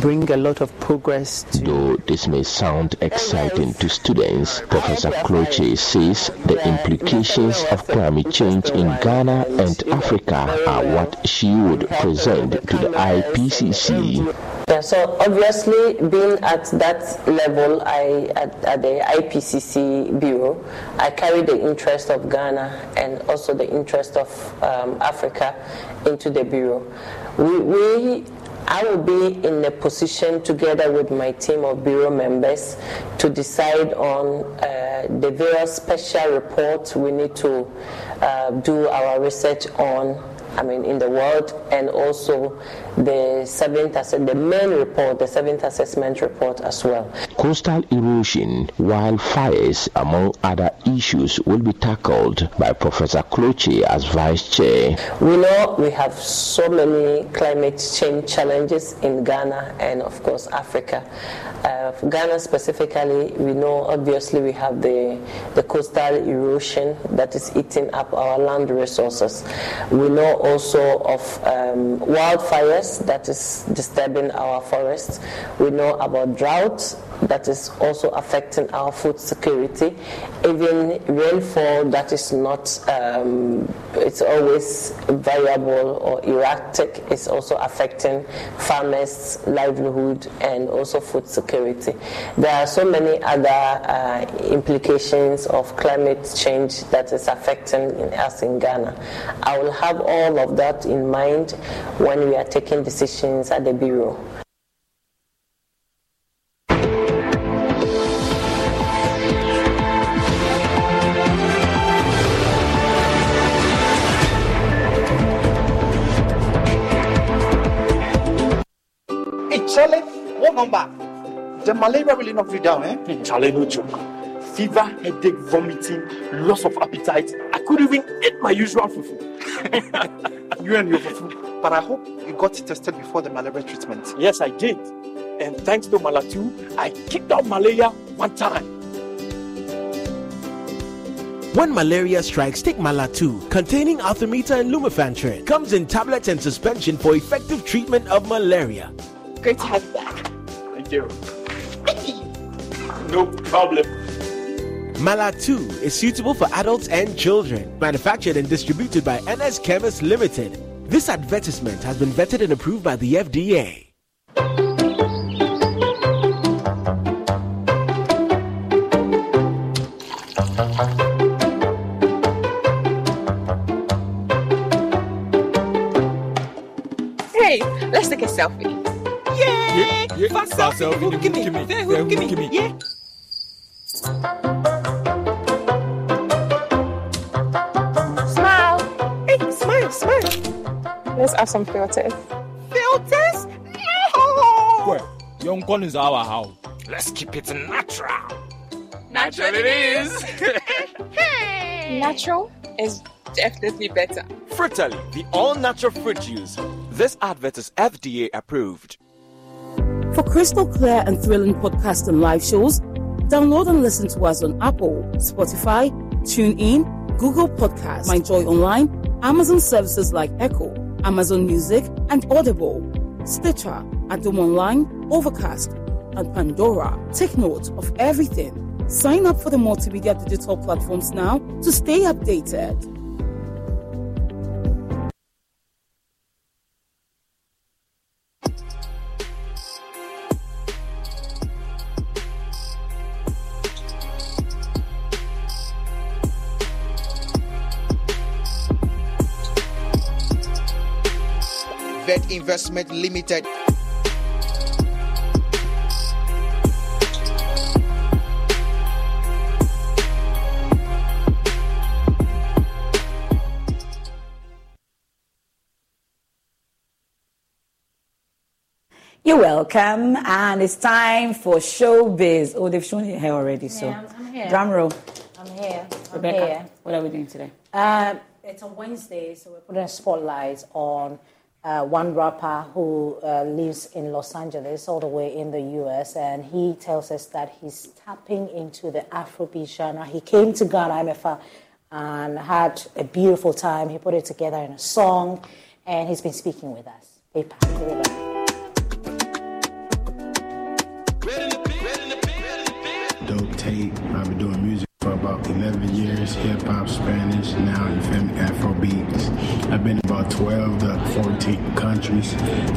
bring a lot of progress to Though this may sound exciting to students, Professor Klutse says the implications of climate change in Ghana and Africa are what she would present to the IPCC. Yeah, so obviously, being at that level, I at, at the IPCC bureau, I carry the interest of Ghana and also the interest of um, Africa into the bureau. We, we I will be in a position together with my team of bureau members to decide on uh, the various special reports we need to uh, do our research on I mean, in the world, and also the seventh, the main report, the seventh assessment report as well. Coastal erosion, wildfires, among other issues, will be tackled by Professor Klutse as Vice Chair. We know we have so many climate change challenges in Ghana and, of course, Africa. Uh, Ghana specifically, we know obviously we have the, the coastal erosion that is eating up our land resources. We know also of um, wildfires that is disturbing our forests. We know about drought that is also affecting our food security. Even rainfall that is not, um, it's always variable or erratic is also affecting farmers' livelihood and also food security. There are so many other uh, implications of climate change that is affecting us in Ghana. I will have all of that in mind when we are taking decisions at the Bureau. What number? The malaria really knocked you down, eh? Charlie, no joke. Fever, headache, vomiting, loss of appetite. I couldn't even eat my usual fufu. You and your fufu. But I hope you got tested before the malaria treatment. Yes, I did. And thanks to Malatu, I kicked out malaria one time. When malaria strikes, take Malatu, containing artemether and lumefantrine. Comes in tablets and suspension for effective treatment of malaria. Great to have you back. Thank you. no problem. Malatu is suitable for adults and children. Manufactured and distributed by NS Chemist Limited. This advertisement has been vetted and approved by the FDA. Hey, let's take a selfie. Yay! Yeah, Fast fast selfie. selfie. Give me, Give me, give give me, me, give me. yeah. Smile. Hey, smile, smile. Let's add some filters. Filters? No! Well, young Con is our house. Let's keep it natural. Natural it is. Natural is definitely better. Frutally, the all-natural fruit juice. This advert is FDA approved. For crystal clear and thrilling podcasts and live shows, download and listen to us on Apple, Spotify, TuneIn, Google Podcasts, MyJoy Online, Amazon services like Echo, Amazon Music, and Audible, Stitcher, Adom Online, Overcast, and Pandora. Take note of everything. Sign up for the multimedia digital platforms now to stay updated. Private Investment Limited. You're welcome, and it's time for showbiz. Oh, they've shown it here already, so Yeah, I'm here. drum roll. I'm here. I'm Rebecca, here. what are we doing today? Um, it's a Wednesday, so we're putting a spotlight on uh, one rapper who uh, lives in Los Angeles, all the way in the US, and he tells us that he's tapping into the Afrobeat genre. He came to Ghana, MFA, and had a beautiful time. He put it together in a song, and he's been speaking with us. Paper, 11 years, hip hop, Spanish, now you feel me, Afro beats. I've been in about 12 to 14 countries.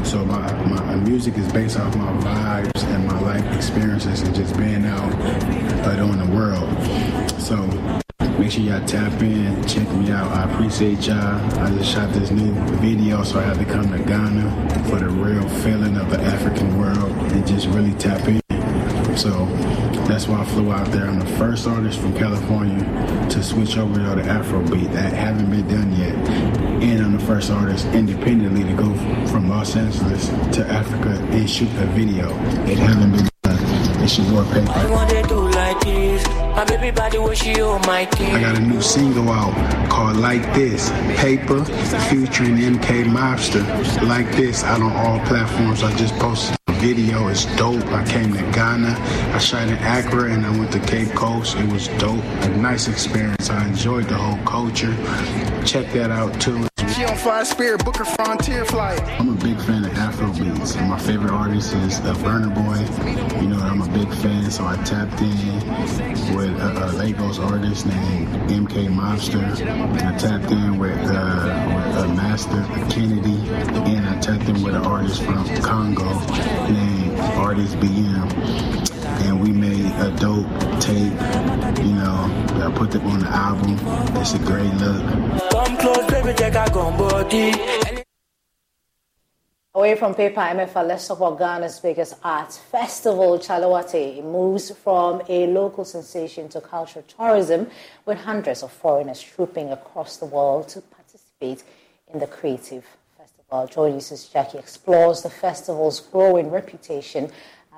So my, my music is based off my vibes and my life experiences and just being out uh, on the world. So make sure y'all tap in, check me out. I appreciate y'all. I just shot this new video, so I had to come to Ghana for the real feeling of the African world and just really tap in. So that's why I flew out there. I'm the first artist from California to switch over to the Afrobeat. That haven't been done yet. And I'm the first artist independently to go from Los Angeles to Africa and shoot a video. It haven't been done. It's your boy Paper. I wanna do like this. My baby body was she on my team. I got a new single out called Like This. Paper featuring MK Mobster. Like This out on all platforms. I just posted video. is dope. I came to Ghana. I shot in Accra and I went to Cape Coast. It was dope. A nice experience. I enjoyed the whole culture. Check that out too. She on Fire Spirit, Booker Frontier Flight. I'm a big fan of Afro beats. My favorite artist is uh, Burna Boy. You know, I'm a big fan, so I tapped in with a, a Lagos artist named MK Monster. I tapped in with, uh, with a Master Kennedy, and I tapped in with an artist from Congo named Artist BM. And we made a dope tape, you know. I put it on the album. It's a great look. Away from paper MFA, let's talk about Ghana's biggest arts festival, Chale Wote. It moves from a local sensation to cultural tourism, with hundreds of foreigners trooping across the world to participate in the creative festival. Joy News' Jackie explores the festival's growing reputation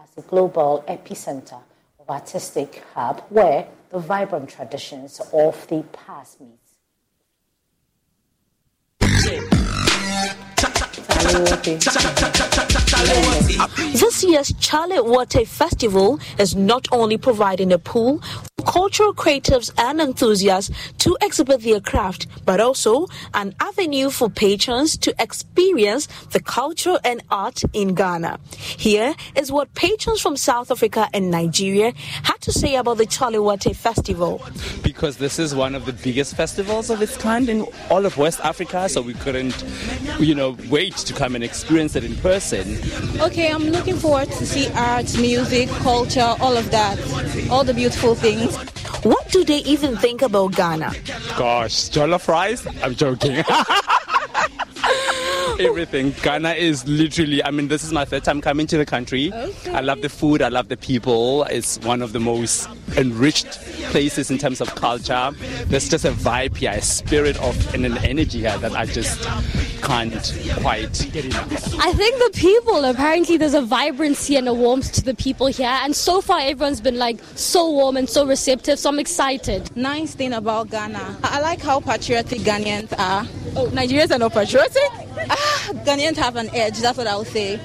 as a global epicenter of artistic hub, where the vibrant traditions of the past meet shit. This year's Chale Wote Festival is not only providing a pool for cultural creatives and enthusiasts to exhibit their craft, but also an avenue for patrons to experience the culture and art in Ghana. Here is what patrons from South Africa and Nigeria had to say about the Chale Wote Festival. because this is one of the biggest festivals of its kind in all of West Africa, so we couldn't, you know, wait to come and experience it in person. Okay, I'm looking forward to see art, music, culture, all of that, all the beautiful things. What do they even think about Ghana? Gosh, jollof rice? I'm joking. Everything. Ghana is literally, I mean, this is my third time coming to the country. I love the food, I love the people. It's one of the most enriched places in terms of culture. There's just a vibe here, a spirit of and an energy here that I just can't quite get enough. I think the people, apparently, there's a vibrancy and a warmth to the people here. And so far, everyone's been like so warm and so receptive. So I'm excited. Nice thing about Ghana, I like how patriotic Ghanaians are. Oh, Nigerians are not patriotic? Ghanaians have an edge, that's what I would say.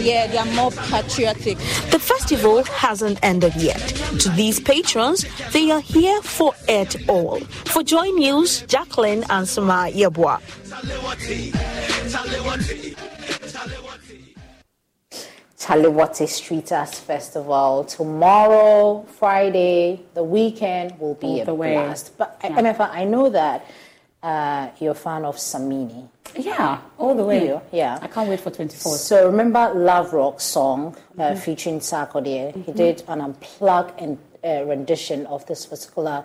Yeah, they are more patriotic. The festival hasn't ended yet. To these patrons, they are here for it all. For Joy News, Jacqueline and Sama Yabwa. Chale Wote Street Arts Festival tomorrow, Friday, the weekend will be All a the way. blast. But Yeah. MFA, I know that uh, you're a fan of Samini. Yeah, all the way. You? Yeah. I can't wait for 24. So remember Love Rock song uh, featuring Sarkodie? He Mhm. did an unplugged and, uh, rendition of this particular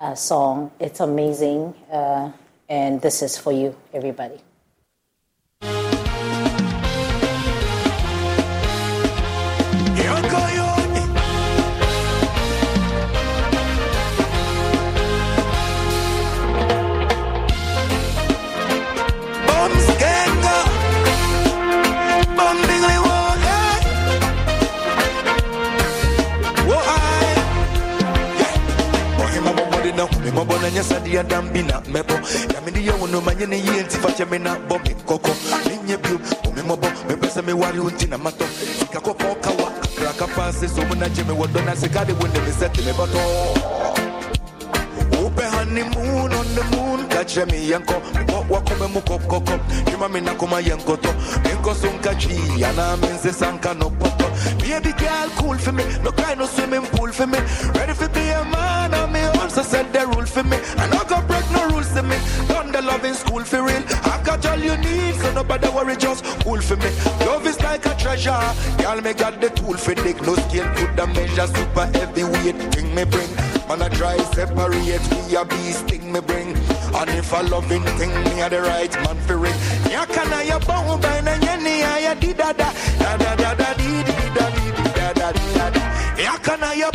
uh, song. It's amazing, uh, and this is for you, everybody. Deɛ dam bi na mɛbɔ nyame de yɛ wo no manyɛ ne yie nti fa kyɛ me na bɔ me kɔkɔ me mmɔbɔ mepɛ sɛ meware wo nti na matɔ so mu na gye me wɔdɔ na sika ne me sɛ te honeymoon on the moon, catch me. What walk come mu kop. Jima me na kuma yanko to. Minko sun kachi, yana mense sanka no poto. Uh. Baby girl, cool for me. No cry, no swimming pool for me. Ready for be a man, me set the rule for me. And I go break no rules to me. Done the loving school for real. I got all you need, so nobody worry, just cool for me. Love is like a treasure. Girl, me got the tool for dick. No scale, put the measure. Super heavyweight, bring me bring. Man, I try separate, we a beast thing me bring. And if a loving thing, me a the right man for it. Ya can I ya bound by na nyani ya ya di da da da da da da di di da di di da da di da da. Ya can I ya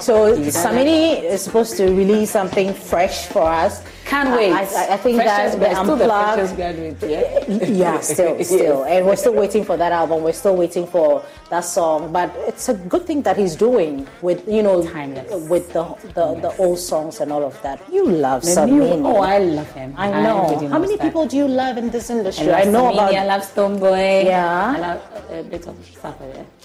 So Samini is supposed to release something fresh for us. Can't wait. I, I, I think Freshest- that the we're still the unplugged. graduates, yeah? yeah, still, still, and we're still waiting for that album. We're still waiting for that song. But it's a good thing that he's doing with you know with the the, the old songs and all of that. You love Samini. oh, I love him. I I know. really How many that. people do you love in this industry? I I know Samini, about. I love Stonebwoy. Yeah. I love a bit of stuff.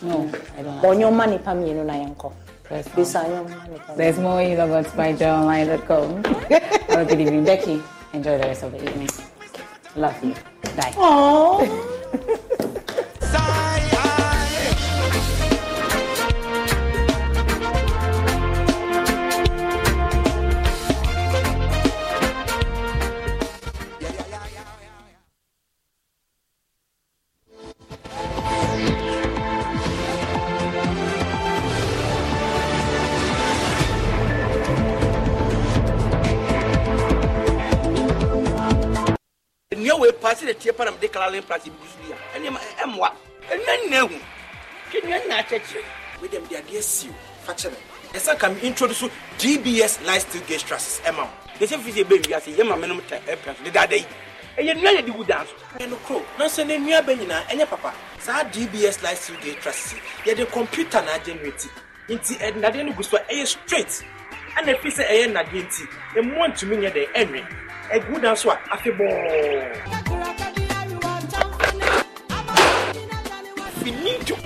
No, I don't But your money pa me no na yanko. This I your money pa me. There's more you love about spyjournline.com. Have a good evening. Becky, enjoy the rest of the evening. Love you. Bye. Oh. salary price bi so yia ɛne ɛmoa ɛnua nna ehu kɛnua nna akyɛkyerɛ wedam de adeɛ si o fa kyerɛ ɛsɛ ka mi introduce gbs light steel gauge trusses. Ɛma wo. De sɛ fisi ebe wia se yɛ maame nom ta ɛpɛ so deda ada yi. Ɛyɛ nua yɛ de wu dan so. ɛnu kuro nanso ne nua bɛ nyinaa ɛnyɛ papa. Saa gbs light steel gauge trusses yɛde kɔmputa na agyɛnwɛti nti ɛnadeɛ no gu so ɛyɛ straight. Ɛna efi sɛ ɛyɛ nnadeɛ nti emu ntumi nyɛ dɛ ɛnwɛ egu dan so a afebɔɔ. Finito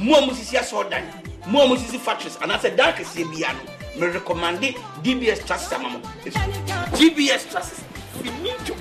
mo a musisi asɔɔdan mo a musisi factories anaasɛ dan kɛseɛ bia no merecommande dbs trusses ama mo dbs trusses finito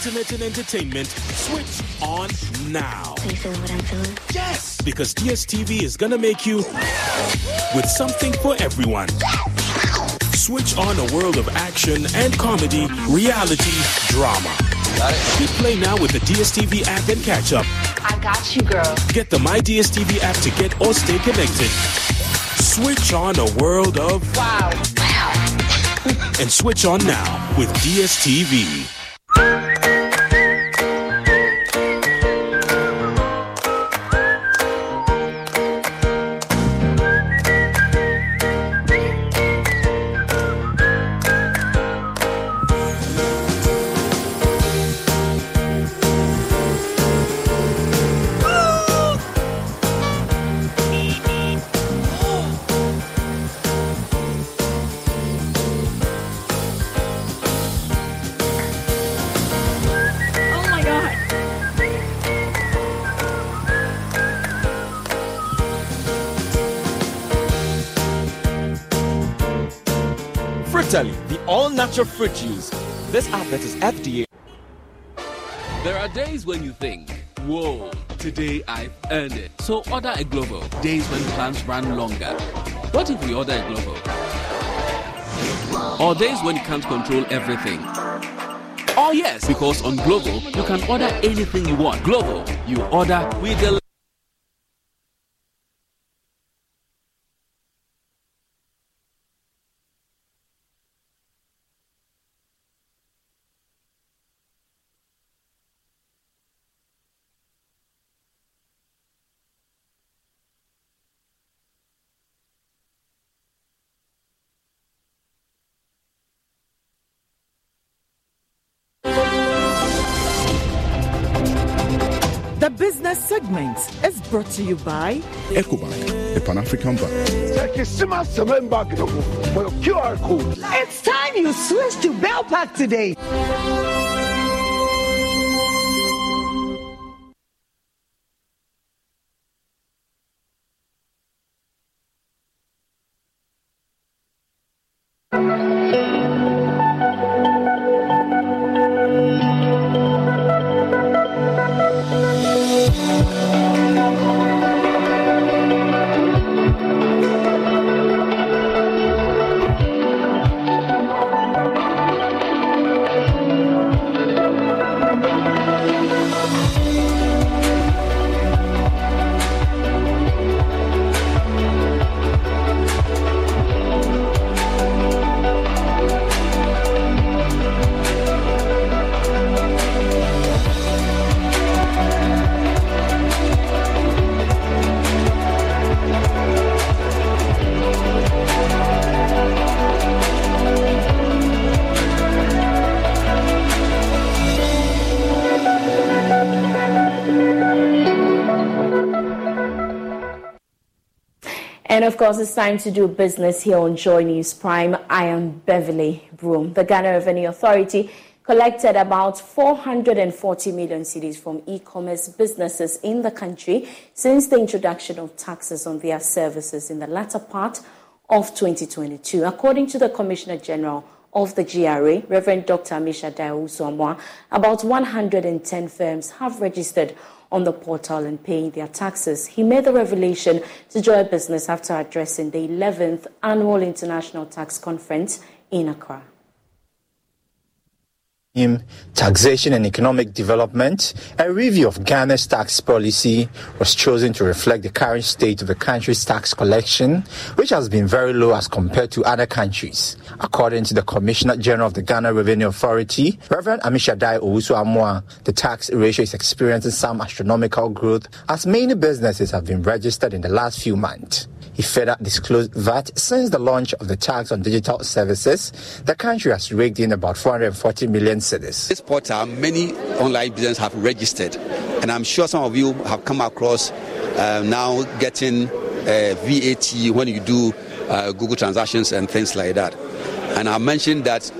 For the ultimate in entertainment, switch on now. Are you feeling what I'm feeling? Yes! Because DSTV is gonna make you with something for everyone. Switch on a world of action and comedy, reality, drama. Got Hit play now with the DSTV app and catch up. I got you, girl. Get the My DSTV app to get or stay connected. Switch on a world of wow. Wow. and switch on now with DSTV. All-natural fruit juice, This advert is FDA. There are days when you think, whoa, today I've earned it. So order a Glovo. Days when plans run longer. What if we order a Glovo? Or days when you can't control everything. Oh yes, because on Glovo, you can order anything you want. Glovo, you order, we deliver. Segment is brought to you by EcoBank, the Pan African Bank. It's time you switch to Bell Pack today. Course, it's time to do business here on Joy News Prime. I am Beverly Broom. The Ghana Revenue Authority collected about 440 million cedis from e-commerce businesses in the country since the introduction of taxes on their services in the latter part of 2022. According to the Commissioner General of the GRA, Reverend Dr. Ammishaddai Owusu about 110 firms have registered on the portal and paying their taxes. He made the revelation to Joy Business after addressing the 11th Annual International Tax Conference in Accra. In taxation and economic development, a review of Ghana's tax policy was chosen to reflect the current state of the country's tax collection, which has been very low as compared to other countries. According to the Commissioner General of the Ghana Revenue Authority, Reverend Ammishaddai Owusu-Amoah, the tax ratio is experiencing some astronomical growth as many businesses have been registered in the last few months. He further disclosed that since the launch of the tax on digital services, the country has raked in about 440 million cedis. This portal, many online businesses have registered, and I'm sure some of you have come across uh, now getting uh, VAT when you do uh, Google transactions and things like that. And I mentioned that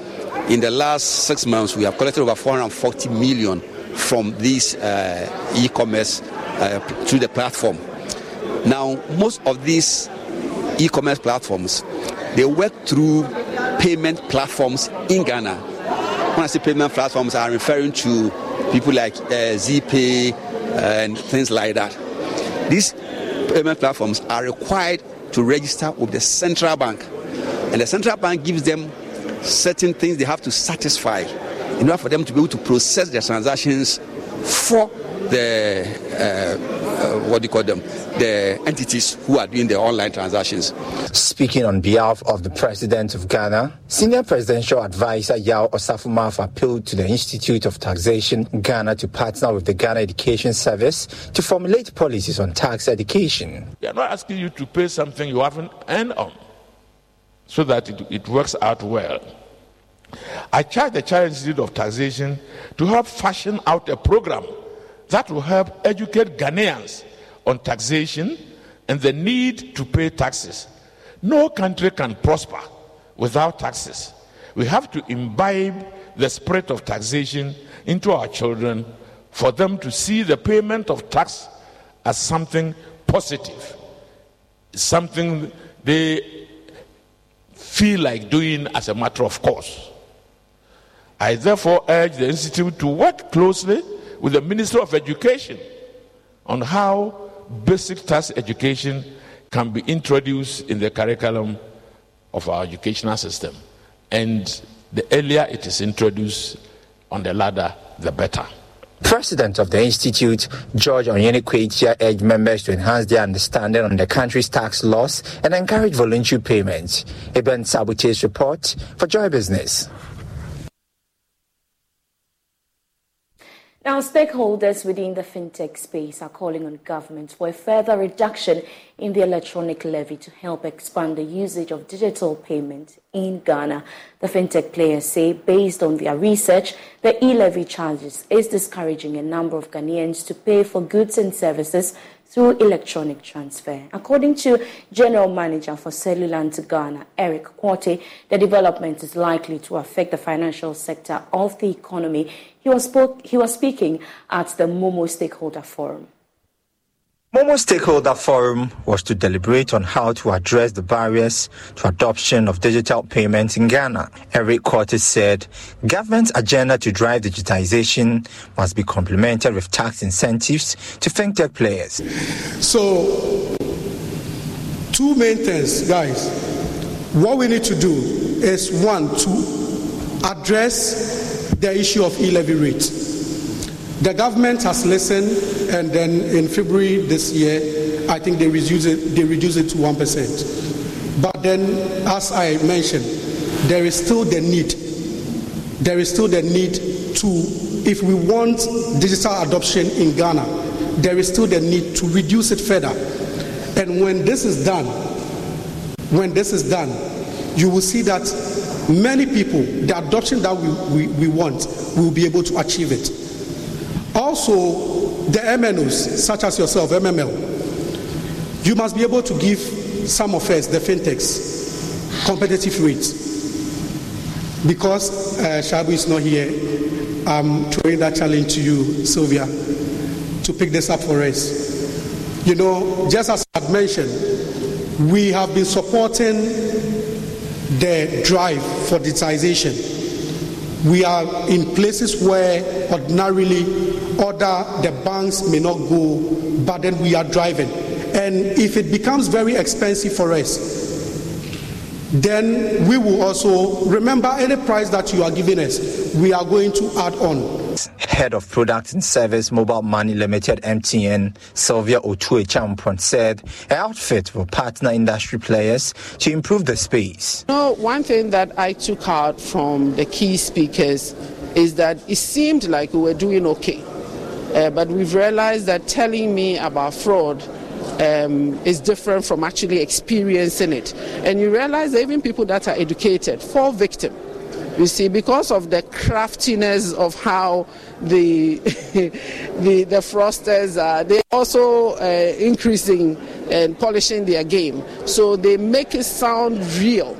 in the last six months, we have collected over 440 million from these uh, e-commerce uh, through the platform. Now, most of these e-commerce platforms, they work through payment platforms in Ghana. When I say payment platforms, I'm referring to people like uh, Zeepay and things like that. These payment platforms are required to register with the central bank, and the central bank gives them certain things they have to satisfy in order for them to be able to process their transactions for the uh, uh, what do you call them the entities who are doing the online transactions Speaking on behalf of the President of Ghana, Senior Presidential Advisor Yaw Osafo-Maafo appealed to the Institute of Taxation Ghana to partner with the Ghana Education Service to formulate policies on tax education. We are not asking you to pay something you haven't earned on so that it, it works out well. I charge the Chartered Institute of Taxation to help fashion out a program that will help educate Ghanaians on taxation and the need to pay taxes. No country can prosper without taxes. We have to imbibe the spirit of taxation into our children for them to see the payment of tax as something positive, something they feel like doing as a matter of course. I therefore urge the Institute to work closely with the Ministry of Education on how basic tax education can be introduced in the curriculum of our educational system. And the earlier it is introduced on the ladder, the better. President of the Institute, George Onyenikwetia, urged members to enhance their understanding on the country's tax laws and encourage voluntary payments. Eben Sabute's report for Joy Business. Now, stakeholders within the fintech space are calling on government for a further reduction in the electronic levy to help expand the usage of digital payment in Ghana. The fintech players say, based on their research, the e levy charges is discouraging a number of Ghanaians to pay for goods and services through electronic transfer. According to General Manager for Cellulant Ghana, Eric Quartey, the development is likely to affect the financial sector of the economy. He was, spoke, he was speaking at the Momo Stakeholder Forum. Momo Stakeholder Forum was to deliberate on how to address the barriers to adoption of digital payments in Ghana. Eric Quartey said government's agenda to drive digitization must be complemented with tax incentives to fintech players. So, two main things, guys. What we need to do is one, to address the issue of e levy rates the government has listened, and then in February this year, I think they reduced it, they reduced it to 1%. But then, as I mentioned, there is still the need. There is still the need to, if we want digital adoption in Ghana, there is still the need to reduce it further. And when this is done, when this is done, you will see that many people, the adoption that we, we, we want, will be able to achieve it. Also, the MNOs, such as yourself, MML, you must be able to give some of us, the fintechs, competitive rates. Because uh, Shabu is not here, I'm throwing that challenge to you, Sylvia, to pick this up for us. You know, just as I've mentioned, we have been supporting the drive for digitization we are in places where ordinarily other the banks may not go, but then we are driving. And if it becomes very expensive for us, then we will also remember any price that you are giving us, we are going to add on. Head of Product and Service Mobile Money Limited MTN, Sylvia Otue Champon, said outfit will partner industry players to improve the space. You know, one thing that I took out from the key speakers is that it seemed like we were doing okay. Uh, but we've realized that telling me about fraud um, is different from actually experiencing it. And you realize that even people that are educated fall victim. You see, because of the craftiness of how the the, the frosters are, they also uh, increasing and polishing their game. So they make it sound real.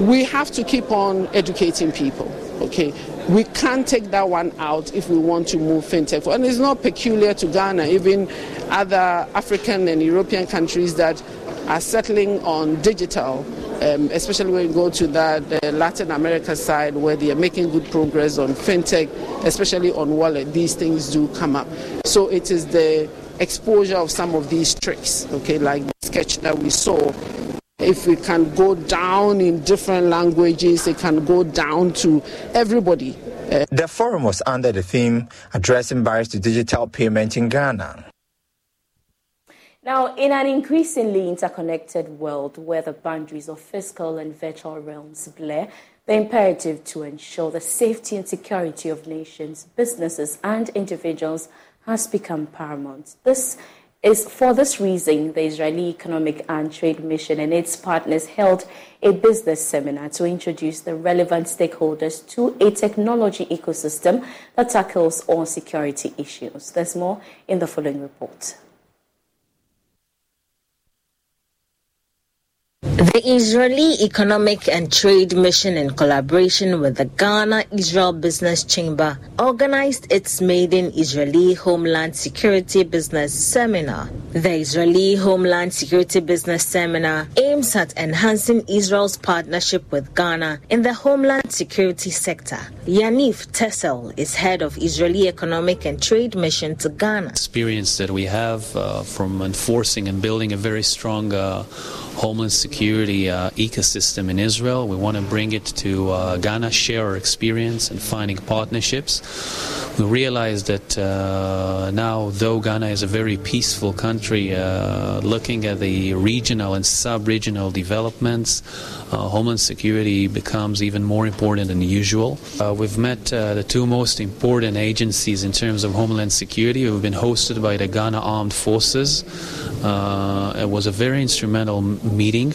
We have to keep on educating people. Okay, we can't take that one out if we want to move fintech. And it's not peculiar to Ghana, even other African and European countries that are settling on digital, um, especially when you go to that uh, Latin America side where they are making good progress on fintech, especially on wallet. These things do come up. So it is the exposure of some of these tricks, okay, like the sketch that we saw if we can go down in different languages, it can go down to everybody. Uh, the forum was under the theme addressing barriers to digital payment in Ghana. Now, in an increasingly interconnected world where the boundaries of physical and virtual realms blur, the imperative to ensure the safety and security of nations, businesses, and individuals has become paramount. This is for this reason the Israeli Economic and Trade Mission and its partners held a business seminar to introduce the relevant stakeholders to a technology ecosystem that tackles all security issues. There's more in the following report. The Israeli Economic and Trade Mission, in collaboration with the Ghana Israel Business Chamber, organized its maiden Israeli Homeland Security Business Seminar. The Israeli Homeland Security Business Seminar aims at enhancing Israel's partnership with Ghana in the homeland security sector. Yaniv Tessel is head of Israeli Economic and Trade Mission to Ghana. Experience that we have uh, from enforcing and building a very strong uh, homeland security uh, ecosystem in Israel. We want to bring it to uh, Ghana, share our experience and finding partnerships. We realize that uh, now, though Ghana is a very peaceful country, uh, looking at the regional and sub-regional developments, homeland security becomes even more important than usual. Uh, we've met the two most important agencies in terms of homeland security. We've been hosted by the Ghana Armed Forces. it was a very instrumental meeting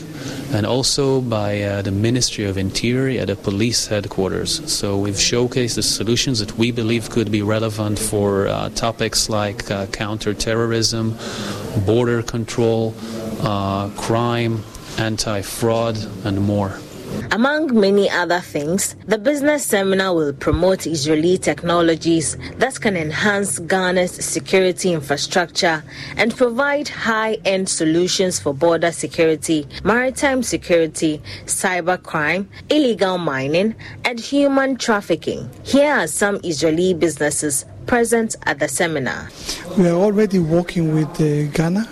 and also by uh, the Ministry of Interior at the police headquarters. So we've showcased the solutions that we believe could be relevant for uh, topics like uh, counterterrorism, border control, uh, crime, anti fraud, and more. Among many other things, the business seminar will promote Israeli technologies that can enhance Ghana's security infrastructure and provide high end solutions for border security, maritime security, cybercrime, illegal mining, and human trafficking. Here are some Israeli businesses present at the seminar. We are already working with uh, Ghana.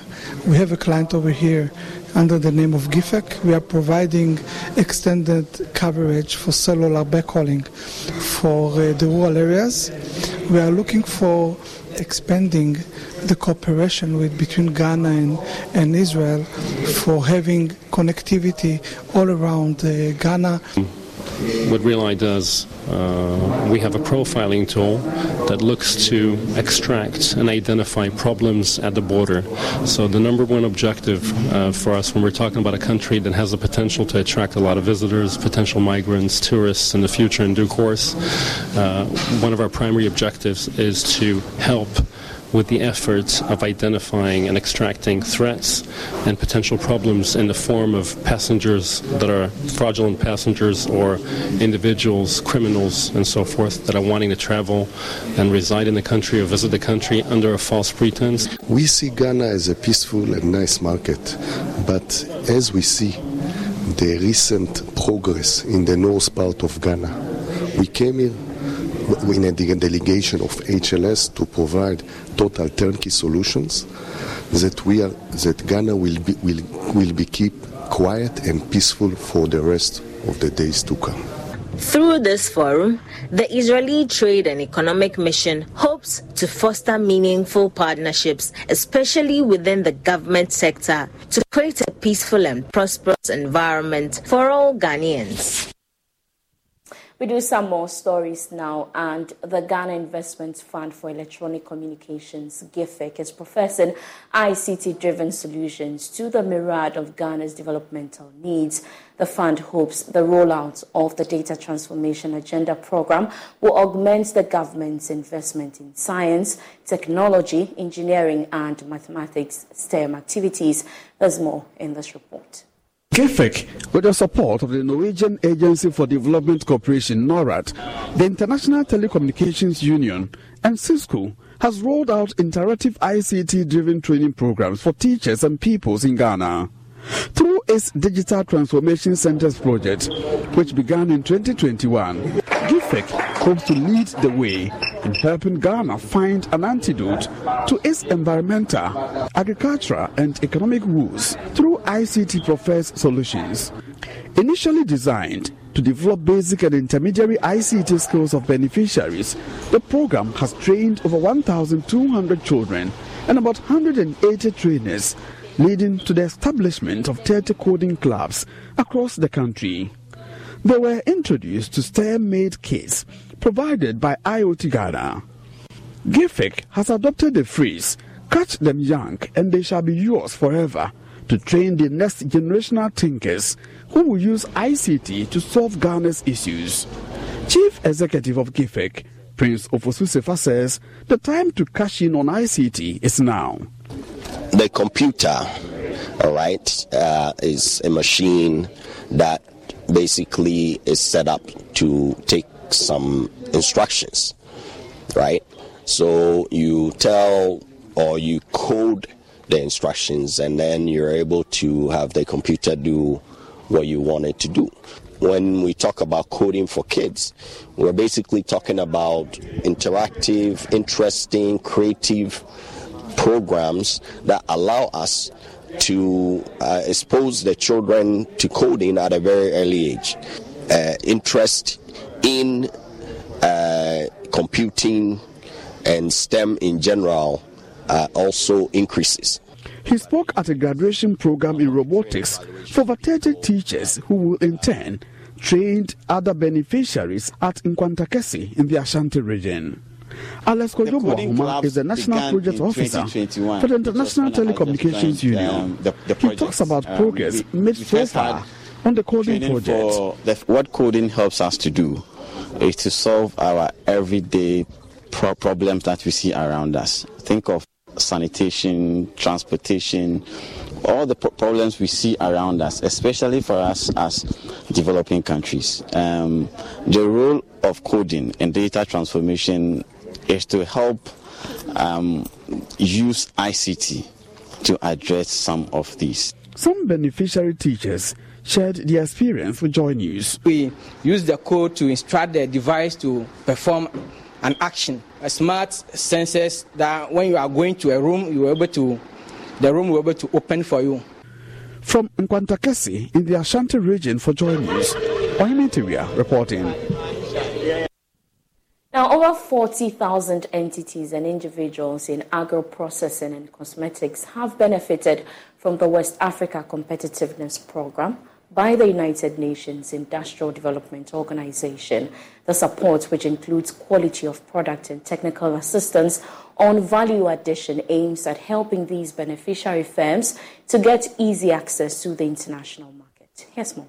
We have a client over here under the name of GIFEC. We are providing extended coverage for cellular backhauling for uh, the rural areas. We are looking for expanding the cooperation with between Ghana and, and Israel for having connectivity all around uh, Ghana. What RealEye does, uh, we have a profiling tool that looks to extract and identify problems at the border. So the number one objective uh, for us when we're talking about a country that has the potential to attract a lot of visitors, potential migrants, tourists in the future in due course, uh, one of our primary objectives is to help with the efforts of identifying and extracting threats and potential problems in the form of passengers that are fraudulent passengers or individuals, criminals, and so forth that are wanting to travel and reside in the country or visit the country under a false pretense. We see Ghana as a peaceful and nice market, but as we see the recent progress in the north part of Ghana, we came here in a delegation of HLS to provide total turnkey solutions that we are that Ghana will be will will be keep quiet and peaceful for the rest of the days to come. Through this forum, the Israeli Trade and Economic Mission hopes to foster meaningful partnerships, especially within the government sector, to create a peaceful and prosperous environment for all Ghanaians. We do some more stories now, and the Ghana Investment Fund for Electronic Communications, GIFEC, is professing ICT driven solutions to the myriad of Ghana's developmental needs. The fund hopes the rollout of the Data Transformation Agenda program will augment the government's investment in science, technology, engineering, and mathematics STEM activities. There's more in this report. GIFEC, with the support of the Norwegian Agency for Development Cooperation, NORAD, the International Telecommunications Union, and Cisco, has rolled out interactive ICT driven training programs for teachers and pupils in Ghana. Through its Digital Transformation Centers project, which began in 2021, GIFEC hopes to lead the way in helping Ghana find an antidote to its environmental, agricultural, and economic woes through ICT Profess solutions. Initially designed to develop basic and intermediary ICT skills of beneficiaries, the program has trained over 1,200 children and about 180 trainers, leading to the establishment of 30 coding clubs across the country. They were introduced to STEM-made kits provided by IoT Ghana. GIFEC has adopted the phrase, catch them young and they shall be yours forever, to train the next generational thinkers who will use ICT to solve Ghana's issues. Chief Executive of GIFEC, Prince Ofosu says the time to cash in on ICT is now. The computer all right, uh, is a machine that basically is set up to take some instructions, right? So you tell or you code the instructions, and then you're able to have the computer do what you want it to do. When we talk about coding for kids, we're basically talking about interactive, interesting, creative programs that allow us to uh, expose the children to coding at a very early age. Uh, interest in uh, computing and STEM in general uh, also increases. He spoke at a graduation program in robotics for vacated teachers who will in turn train other beneficiaries at Nkwantakese in the Ashanti region. Alex Kojobo is the National Project Officer for the International Telecommunications Union. Um, the, the he talks about um, progress made so far on the coding project. The, what coding helps us to do is to solve our everyday pro- problems that we see around us. Think of sanitation, transportation, all the pro- problems we see around us, especially for us as developing countries. Um, the role of coding and data transformation is to help um, use ICT to address some of these. Some beneficiary teachers shared their experience with Joy News. We use the code to instruct the device to perform an action. A smart sensors that when you are going to a room, you are able to, the room will be able to open for you. From Nkwantakese in the Ashanti region for Joy News, Ohimintiria reporting. Now, over 40,000 entities and individuals in agro processing and cosmetics have benefited from the West Africa Competitiveness Program by the United Nations Industrial Development Organization. The support, which includes quality of product and technical assistance on value addition, aims at helping these beneficiary firms to get easy access to the international market. Here's more.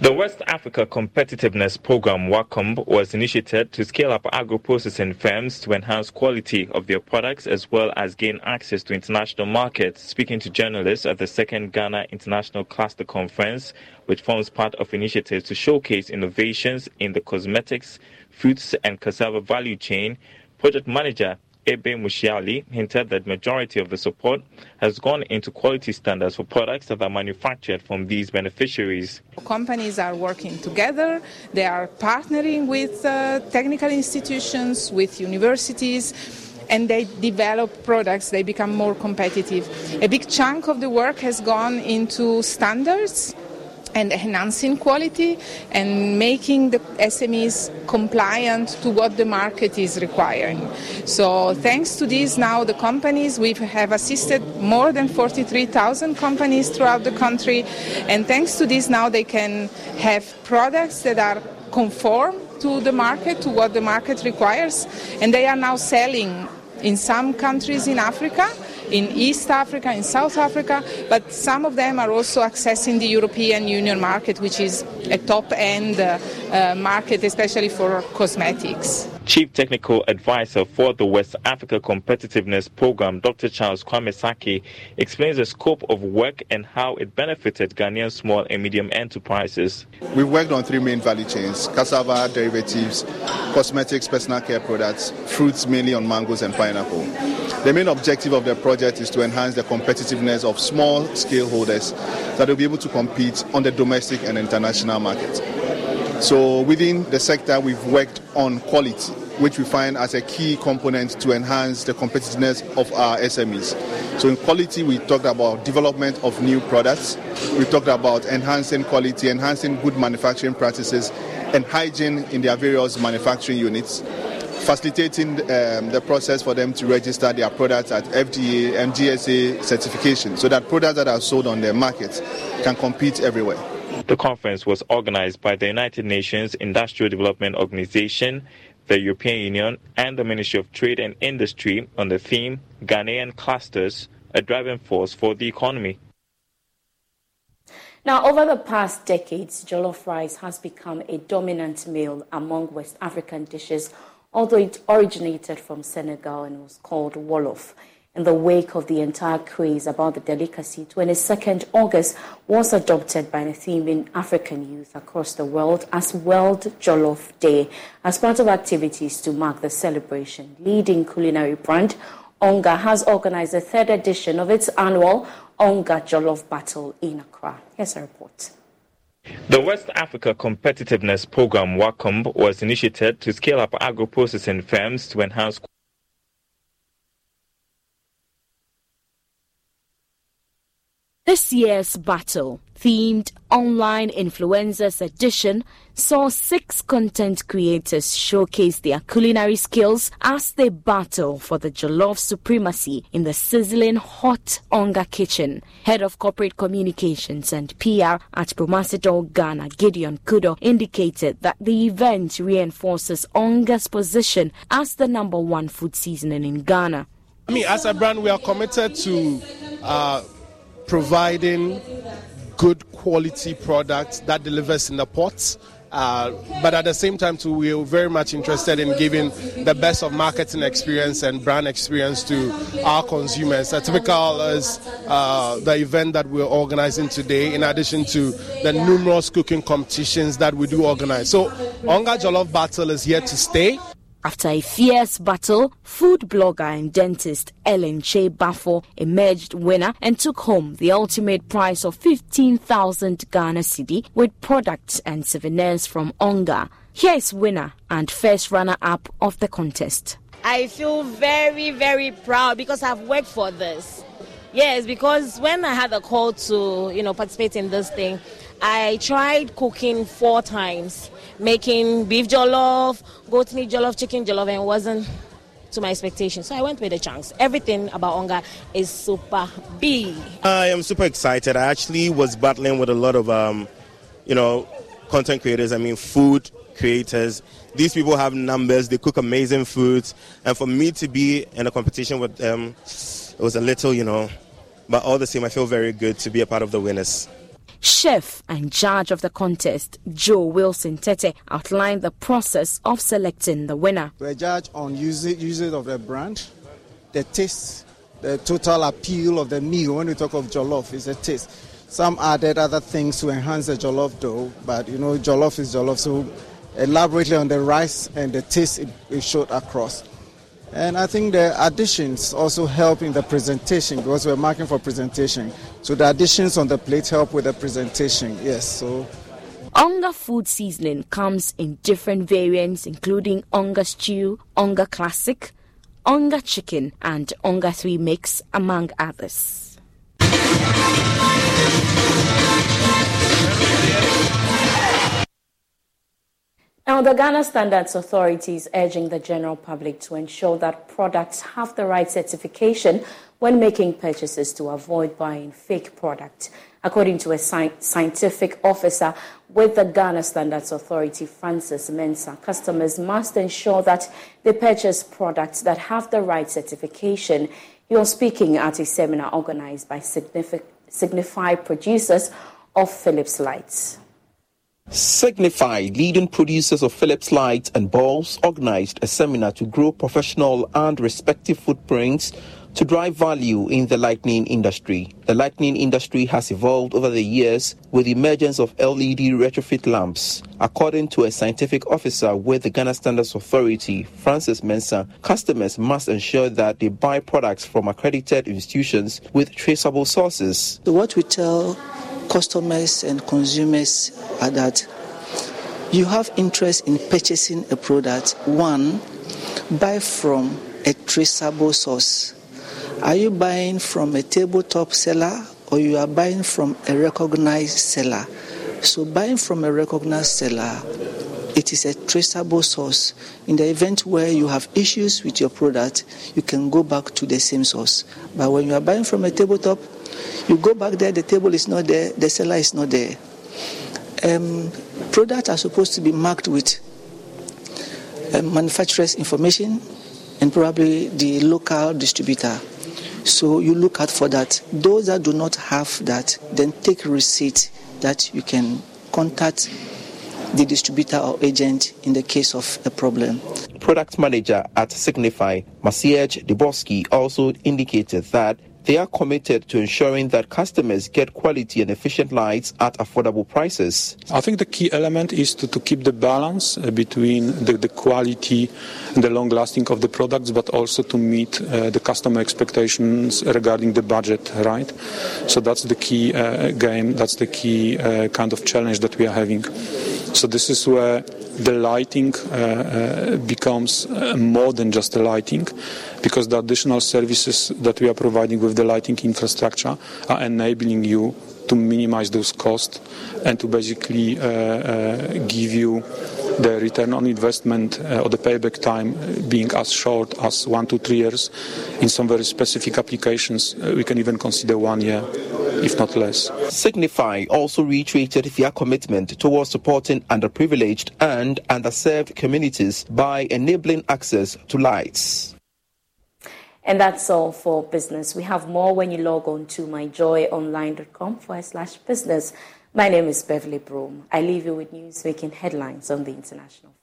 The West Africa Competitiveness Program WACOMP was initiated to scale up agro-processing firms to enhance quality of their products as well as gain access to international markets. Speaking to journalists at the second Ghana International Cluster Conference, which forms part of initiatives to showcase innovations in the cosmetics, fruits and cassava value chain, project manager Ebe Mushiali hinted that majority of the support has gone into quality standards for products that are manufactured from these beneficiaries. Companies are working together. They are partnering with uh, technical institutions, with universities and they develop products, they become more competitive. A big chunk of the work has gone into standards and enhancing quality and making the SMEs compliant to what the market is requiring. So thanks to this now the companies we have assisted more than 43,000 companies throughout the country and thanks to this now they can have products that are conform to the market to what the market requires and they are now selling in some countries in Africa in East Africa, in South Africa, but some of them are also accessing the European Union market, which is a top end uh, uh, market, especially for cosmetics. Chief Technical Advisor for the West Africa Competitiveness Program, Dr. Charles Kwame Saki, explains the scope of work and how it benefited Ghanaian small and medium enterprises. We worked on three main value chains cassava derivatives, cosmetics, personal care products, fruits mainly on mangoes and pineapple. The main objective of the project is to enhance the competitiveness of small scale holders that will be able to compete on the domestic and international market. So within the sector, we've worked on quality, which we find as a key component to enhance the competitiveness of our SMEs. So in quality, we talked about development of new products. We talked about enhancing quality, enhancing good manufacturing practices, and hygiene in their various manufacturing units facilitating um, the process for them to register their products at FDA and GSA certification so that products that are sold on their market can compete everywhere. The conference was organized by the United Nations Industrial Development Organization, the European Union, and the Ministry of Trade and Industry on the theme Ghanaian Clusters, a driving force for the economy. Now, over the past decades, jollof rice has become a dominant meal among West African dishes, although it originated from Senegal and was called wolof. in the wake of the entire craze about the delicacy, 22nd August was adopted by Athenian African youth across the world as World Jollof Day as part of activities to mark the celebration. Leading culinary brand Onga has organized the third edition of its annual Onga Jollof Battle in Accra. Here's a report. The West Africa Competitiveness Program WACOMP was initiated to scale up agro-processing firms to enhance This year's battle, themed Online Influencers Edition, saw six content creators showcase their culinary skills as they battle for the jollof supremacy in the sizzling hot Onga kitchen. Head of Corporate Communications and PR at Promasidor Ghana, Gideon Kudo, indicated that the event reinforces Onga's position as the number one food seasoning in Ghana. I mean, as a brand, we are committed to uh, providing good quality products that delivers in the pots. Uh, but at the same time, too, we're very much interested in giving the best of marketing experience and brand experience to our consumers. A typical is uh, the event that we're organizing today, in addition to the numerous cooking competitions that we do organize. So, Onga Jollof Battle is here to stay. After a fierce battle, food blogger and dentist Ellen Che Bafo emerged winner and took home the ultimate prize of 15,000 Ghana cedi with products and souvenirs from Onga. Here is winner and first runner-up of the contest. I feel very, very proud because I've worked for this. Yes, because when I had a call to, you know, participate in this thing, I tried cooking four times, making beef jollof, goat meat jollof, chicken jollof, and it wasn't to my expectations. So I went with the chunks. Everything about Onga is super big. I am super excited. I actually was battling with a lot of, um, you know, content creators. I mean, food creators. These people have numbers. They cook amazing foods, and for me to be in a competition with them, it was a little, you know. But all the same, I feel very good to be a part of the winners. Chef and judge of the contest, Joe Wilson Tete, outlined the process of selecting the winner. We judge on usage, usage of the brand, the taste, the total appeal of the meal. When we talk of jollof, it's a taste. Some added other things to enhance the jollof dough, but you know, jollof is jollof. So elaborately on the rice and the taste it, it showed across. And I think the additions also help in the presentation because we're marking for presentation. So the additions on the plate help with the presentation. Yes, so. Onga food seasoning comes in different variants, including Onga stew, Onga classic, Onga chicken, and Onga 3 mix, among others. Now, the Ghana Standards Authority is urging the general public to ensure that products have the right certification when making purchases to avoid buying fake products. According to a sci- scientific officer with the Ghana Standards Authority, Francis Mensah, customers must ensure that they purchase products that have the right certification. He was speaking at a seminar organized by Signify producers of Philips Lights. Signify, leading producers of Philips lights and bulbs, organized a seminar to grow professional and respective footprints to drive value in the lighting industry. The lighting industry has evolved over the years with the emergence of LED retrofit lamps. According to a scientific officer with the Ghana Standards Authority, Francis Mensah, customers must ensure that they buy products from accredited institutions with traceable sources. So what we tell customers and consumers are that you have interest in purchasing a product, one, buy from a traceable source. Are you buying from a tabletop seller or you are buying from a recognized seller? So buying from a recognized seller, it is a traceable source. In the event where you have issues with your product, you can go back to the same source. But when you are buying from a tabletop, you go back there, the table is not there, the seller is not there. Um, products are supposed to be marked with um, manufacturer's information and probably the local distributor. So you look out for that. Those that do not have that, then take receipt that you can contact the distributor or agent in the case of a problem. Product manager at Signify, Maciej Deboski, also indicated that they are committed to ensuring that customers get quality and efficient lights at affordable prices. I think the key element is to, to keep the balance uh, between the, the, quality and the long lasting of the products, but also to meet uh, the customer expectations regarding the budget, right? So that's the key uh, game, that's the key uh, kind of challenge that we are having. So this is where the lighting uh, uh, becomes uh, more than just the lighting because the additional services that we are providing with the lighting infrastructure are enabling you to minimize those costs and to basically uh, uh, give you the return on investment uh, or the payback time being as short as one to three years. In some very specific applications, we can even consider one year if not less. Signify also reiterated their commitment towards supporting underprivileged and underserved communities by enabling access to lights. And that's all for business. We have more when you log on to myjoyonline.com forward slash business. My name is Beverly Broom. I leave you with news making headlines on the international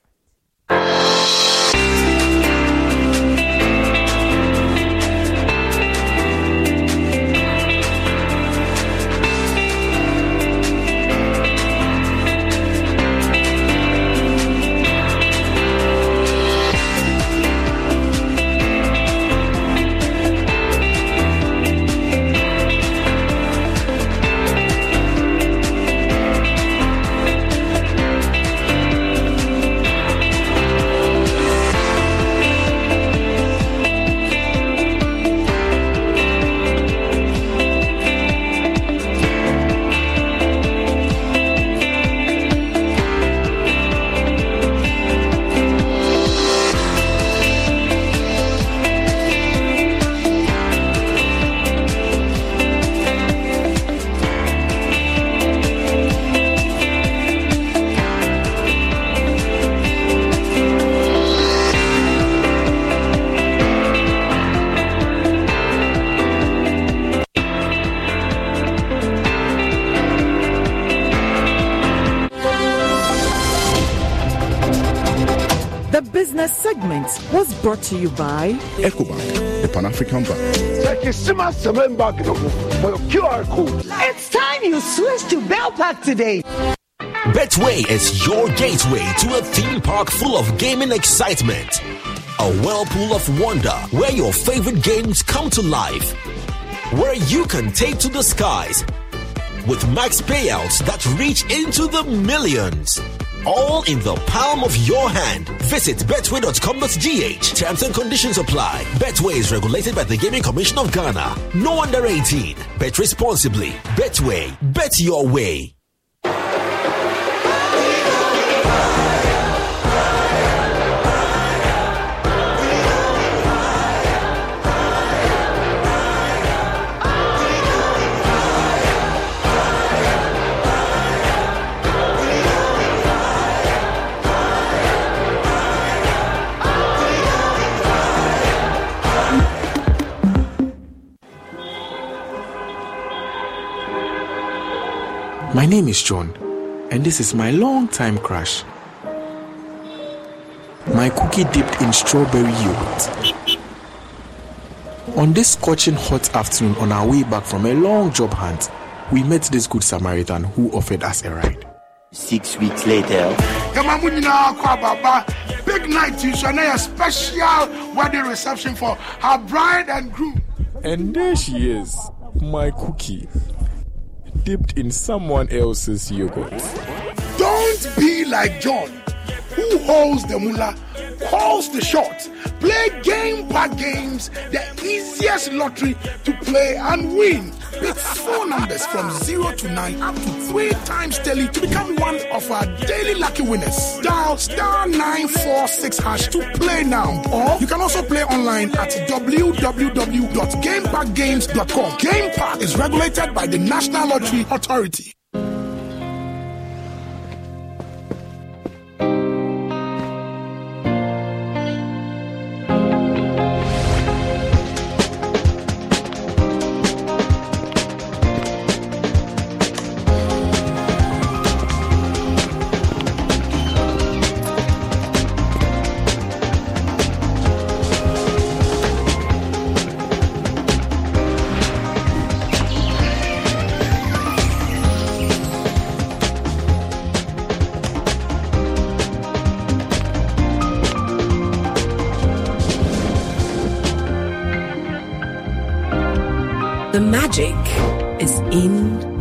brought to you by EcoBank, the Pan African Bank. It's time you switch to Bell Pack today. Betway is your gateway to a theme park full of gaming excitement. A whirlpool of wonder where your favorite games come to life. Where you can take to the skies with max payouts that reach into the millions all in the palm of your hand. Visit betway.com.gh. Terms and conditions apply. Betway is regulated by the Gaming Commission of Ghana. No under 18. Bet responsibly. Betway. Bet your way. My name is John, and this is my long-time crush. My cookie dipped in strawberry yogurt. On this scorching hot afternoon on our way back from a long job hunt, we met this good Samaritan who offered us a ride. Six weeks later, big night to Shania special wedding reception for her bride and groom. And there she is, my cookie dipped in someone else's yogurt. Don't be like John, who holds the mullah, calls the shots, play game by games, the easiest lottery to play and win. Pick four numbers from 0 to 9 up to 3 times daily to become one of our daily lucky winners. Dial star 946 hash to play now. Or you can also play online at www.gamepackgames.com. Game Park is regulated by the National Lottery Authority.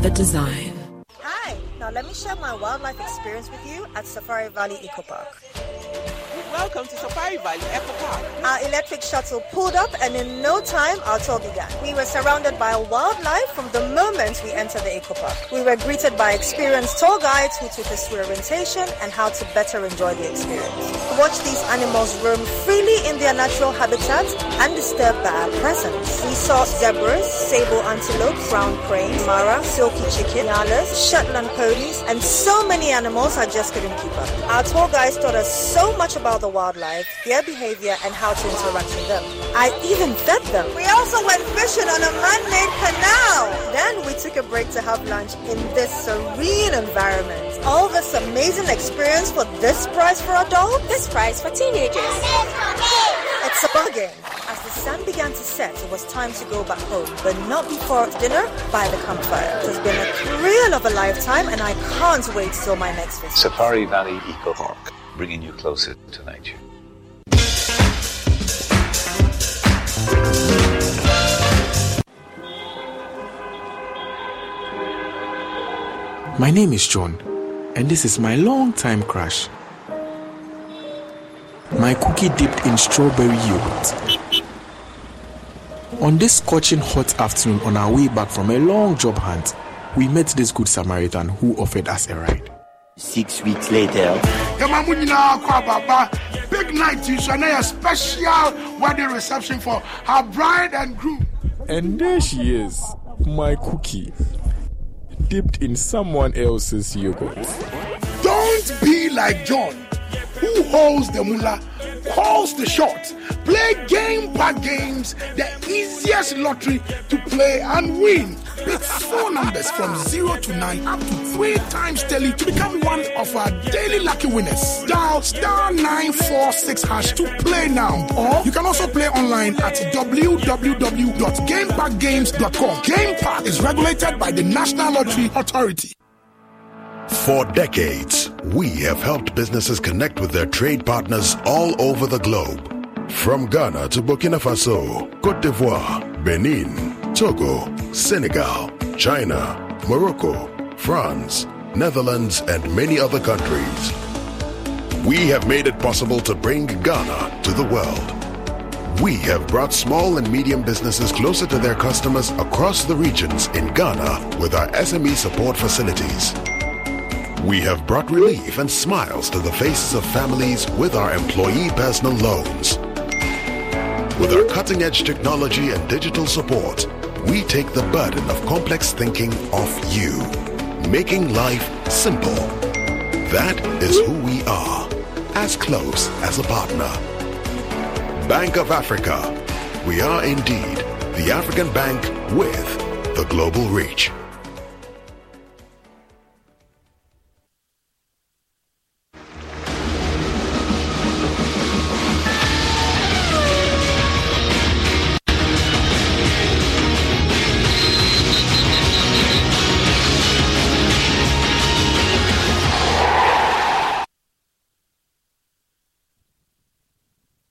The design. Hi, now let me share my wildlife experience with you at Safari Valley Eco Park. Welcome to Safari Valley Eco Park. Our electric shuttle pulled up, and in no time, our tour began. We were surrounded by wildlife from the moment we entered the eco park. We were greeted by experienced tour guides who took us through orientation and how to better enjoy the experience. Watch these animals roam freely in their natural habitat undisturbed by our presence. We saw zebras, sable antelope, crowned crane, mara, silky chicken, nyalas, Shetland ponies, and so many animals I just couldn't keep up. Our tour guides taught us so much about the wildlife, their behavior, and how to interact with them. I even fed them. We also went fishing on a man-made canal. Then we took a break to have lunch in this serene environment. All this amazing experience for this price for adults? This price for teenagers. It's a bargain. As the sun began to set, it was time to go back home, but not before dinner by the campfire. It has been a thrill of a lifetime, and I can't wait till my next visit. Safari Valley Eco Park, bringing you closer to nature. My name is John, and this is my long-time crush. My cookie dipped in strawberry yogurt. On this scorching hot afternoon on our way back from a long job hunt, we met this good Samaritan who offered us a ride. Six weeks later, Yama mu nyinaa kɔ big night yi so ɛnɛ yɛ special wedding reception for her bride and groom. And there she is, my cookie, dipped in someone else's yogurt. Don't be like John, who holds the mullah, calls the shots, play game pack games, the easiest lottery to play and win. Pick four numbers from 0 to 9 up to 3 times daily to become one of our daily lucky winners. Dial star 946 hash to play now. Or you can also play online at www.gamepackgames.com. Game Park is regulated by the National Lottery Authority. For decades, we have helped businesses connect with their trade partners all over the globe. From Ghana to Burkina Faso, Cote d'Ivoire, Benin, Togo, Senegal, China, Morocco, France, Netherlands, and many other countries. We have made it possible to bring Ghana to the world. We have brought small and medium businesses closer to their customers across the regions in Ghana with our SME support facilities. We have brought relief and smiles to the faces of families with our employee personal loans. With our cutting edge technology and digital support, we take the burden of complex thinking off you, making life simple. That is who we are, as close as a partner. Bank of Africa. We are indeed the African bank with the global reach.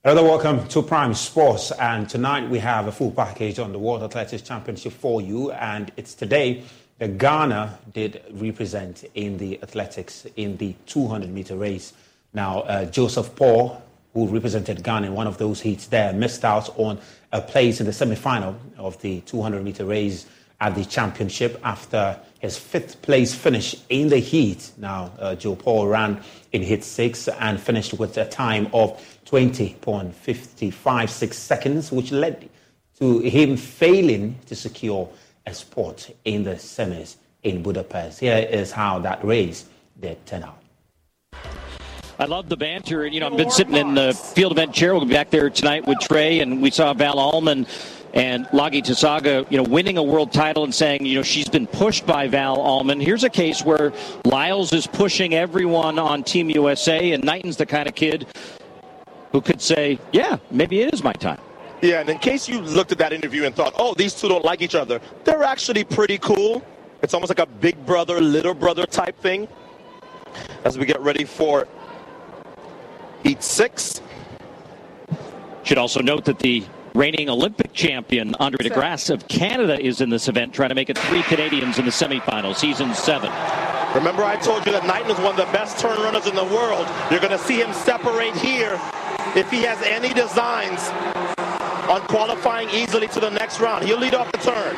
Another welcome to Prime Sports, and tonight we have a full package on the World Athletics Championship for you. And it's today that Ghana did represent in the athletics in the 200 meter race. Now, uh, Joseph Paul, who represented Ghana in one of those heats there, missed out on a place in the semi final of the 200 meter race at the championship after his fifth place finish in the heat. Now, uh, Joe Paul ran heat six and finished with a time of 20.556 seconds, which led to him failing to secure a spot in the semis in Budapest. Here is how that race did turn out. I love the banter. You know, I've been sitting in the field event chair. We'll be back there tonight with Trey, and we saw Val Allman and Lagi Tausaga, you know, winning a world title and saying, you know, she's been pushed by Val Allman. Here's a case where Lyles is pushing everyone on Team USA, and Knighton's the kind of kid who could say, yeah, maybe it is my time. Yeah, and in case you looked at that interview and thought, oh, these two don't like each other, they're actually pretty cool. It's almost like a big brother, little brother type thing. As we get ready for Heat 6. Should also note that the Reigning Olympic champion Andre DeGrasse of Canada is in this event, trying to make it three Canadians in the semifinals, season seven. Remember, I told you that Knighton is one of the best turn runners in the world. You're going to see him separate here if he has any designs on qualifying easily to the next round. He'll lead off the turn.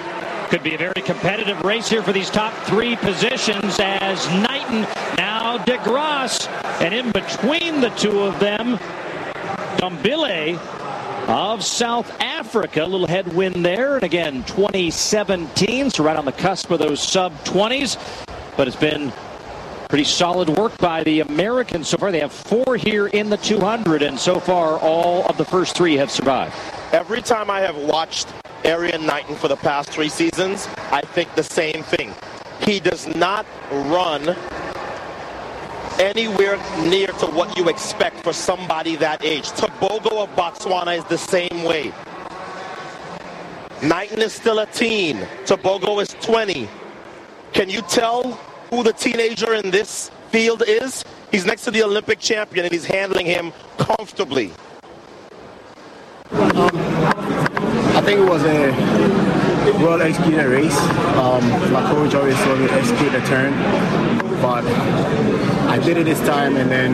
Could be a very competitive race here for these top three positions as Knighton, now DeGrasse, and in between the two of them, Dambile of South Africa. A little headwind there. And again, 2017, so right on the cusp of those sub 20s. But it's been pretty solid work by the Americans so far. They have four here in the 200, and so far, all of the first three have survived. Every time I have watched Erriyon Knighton for the past three seasons, I think the same thing. He does not run anywhere near to what you expect for somebody that age. Tebogo of Botswana is the same way. Knighton is still a teen. Tebogo is 20. Can you tell who the teenager in this field is? He's next to the Olympic champion and he's handling him comfortably. Um, I think it was a well executed race. Um, my coach always told me execute the turn, but I did it this time, and then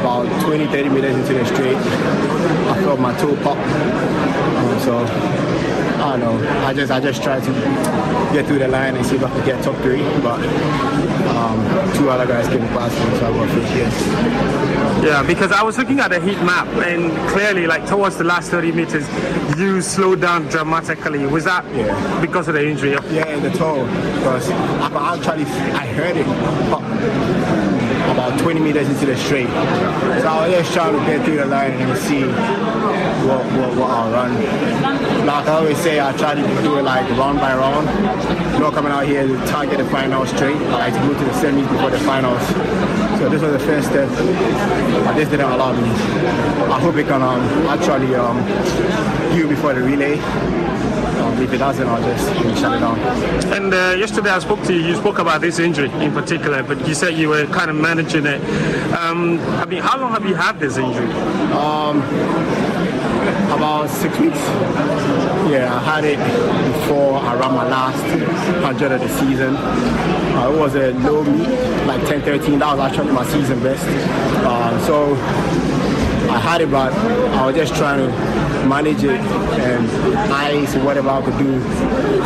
about 20, 30 meters into the straight, I felt my toe pop. Um, so I don't know. I just I just tried to get through the line and see if I could get top three, but um, two other guys came past me, so I got fifth yes. Yeah, because I was looking at the heat map, and clearly, like towards the last 30 meters, you slowed down dramatically. Was that yeah. because of the injury? Yeah, the toe. Because I actually I heard it about 20 meters into the straight. So I was just trying to get through the line and see what, what, what I'll run. Like I always say, I try to do it like round by round. Not coming out here to target the final straight. I like to move to the semis before the finals. So this was the first step, this didn't allow me. I hope it can um, actually um, do before the relay it doesn't, I'll just shut it down. And uh, yesterday I spoke to you. You spoke about this injury in particular, but you said you were kind of managing it. Um, I mean, how long have you had this injury? Um, about six weeks. Yeah, I had it before around my last hundred of the season. Uh, it was a low meet, like 10, 13. That was actually my season best. Uh, so I had it, but I was just trying to manage it and ice whatever I could do.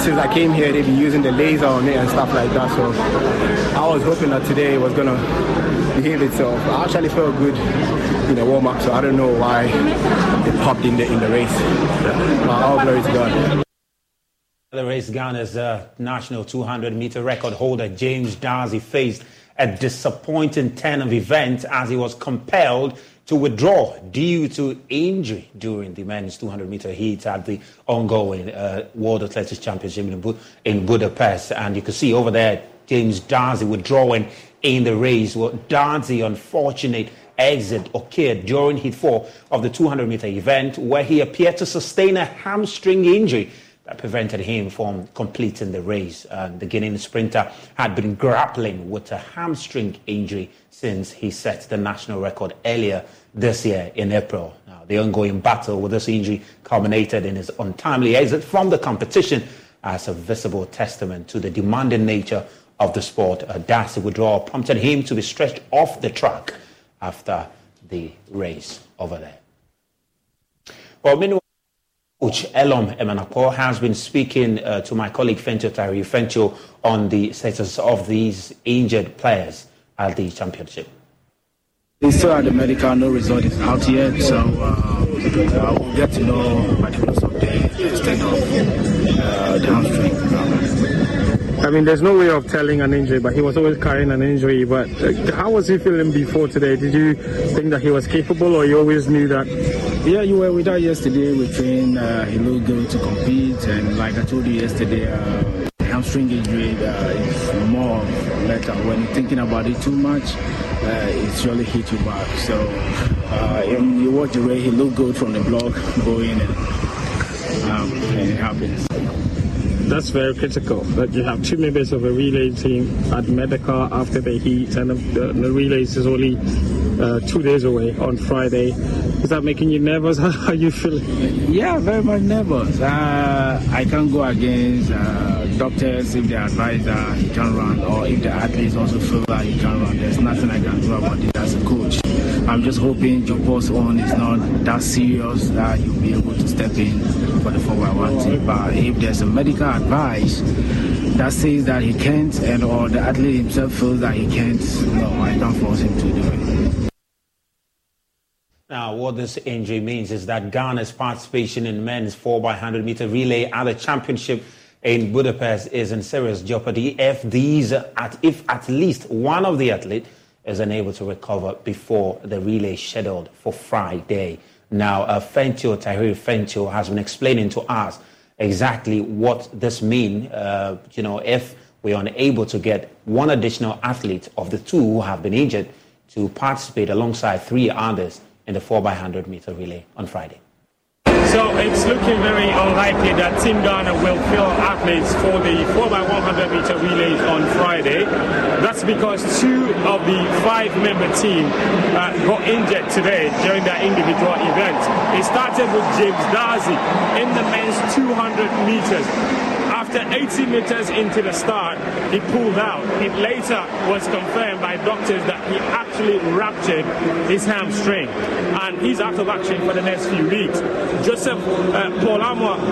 Since I came here, they've been using the laser on it and stuff like that. So I was hoping that today was gonna behave itself. I actually felt good in the warm up, so I don't know why it popped in the in the race. But all glory to God. The race Ghana's uh, national 200 meter record holder James Dadzie faced a disappointing 10 of events as he was compelled to withdraw due to injury during the men's 200 meter heat at the ongoing uh, World Athletics Championship in, Bu- in, Budapest. And you can see over there James Dadzie withdrawing in the race. Well, Dadzie, unfortunate exit occurred during heat four of the 200 meter event where he appeared to sustain a hamstring injury prevented him from completing the race. Uh, the Ghanaian sprinter had been grappling with a hamstring injury since he set the national record earlier this year in April. Now, the ongoing battle with this injury culminated in his untimely exit from the competition as a visible testament to the demanding nature of the sport. A Dadzie withdrawal prompted him to be stretched off the track after the race over there. Well, meanwhile, Coach Elom Emenapo has been speaking uh, to my colleague Fentuo Tahiru Fentuo on the status of these injured players at the championship. They still at the medical, no result is out yet, so uh, we'll get to know by the close of the uh, the hamstring. I mean, there's no way of telling an injury, but he was always carrying an injury. But uh, how was he feeling before today? Did you think that he was capable, or you always knew that? Yeah, you were with us yesterday. We trained. Uh, he looked good to compete, and like I told you yesterday, uh, hamstring injury uh, is more later. When you're thinking about it too much, uh, it surely hit you back. So uh, you watch the way he looked good from the block going, and, um, and it happens. That's very critical that you have two members of a relay team at medical after the heat, and the, the relays is only uh, two days away on Friday. Is that making you nervous? How are you feeling? Yeah, very much nervous. Uh, I can't go against uh, doctors if they advise that he can run, or if the athletes also feel that he can run. There's nothing I can do about it as a coach. I'm just hoping your Paul's on is not that serious that you'll be able to step in for the 4x1 team. But if there's a medical advice that says that he can't, and or the athlete himself feels that he can't, no, I can't force him to do it. Now, what this injury means is that Ghana's participation in men's 4x100 meter relay at the championship in Budapest is in serious jeopardy if these, at, if at least one of the athletes is unable to recover before the relay scheduled for Friday. Now, uh, Fentuo, Tahiru Fentuo, has been explaining to us exactly what this means, uh, you know, if we are unable to get one additional athlete of the two who have been injured to participate alongside three others in the 4x100 meter relay on Friday. So it's looking very unlikely that Team Ghana will fill athletes for the 4x100 meter relay on Friday. That's because two of the five member team uh, got injured today during their individual events. It started with James Dadzie in the men's 200 meters after 80 meters into the start, he pulled out. It later was confirmed by doctors that he actually ruptured his hamstring and he's out of action for the next few weeks. Joseph uh, Paul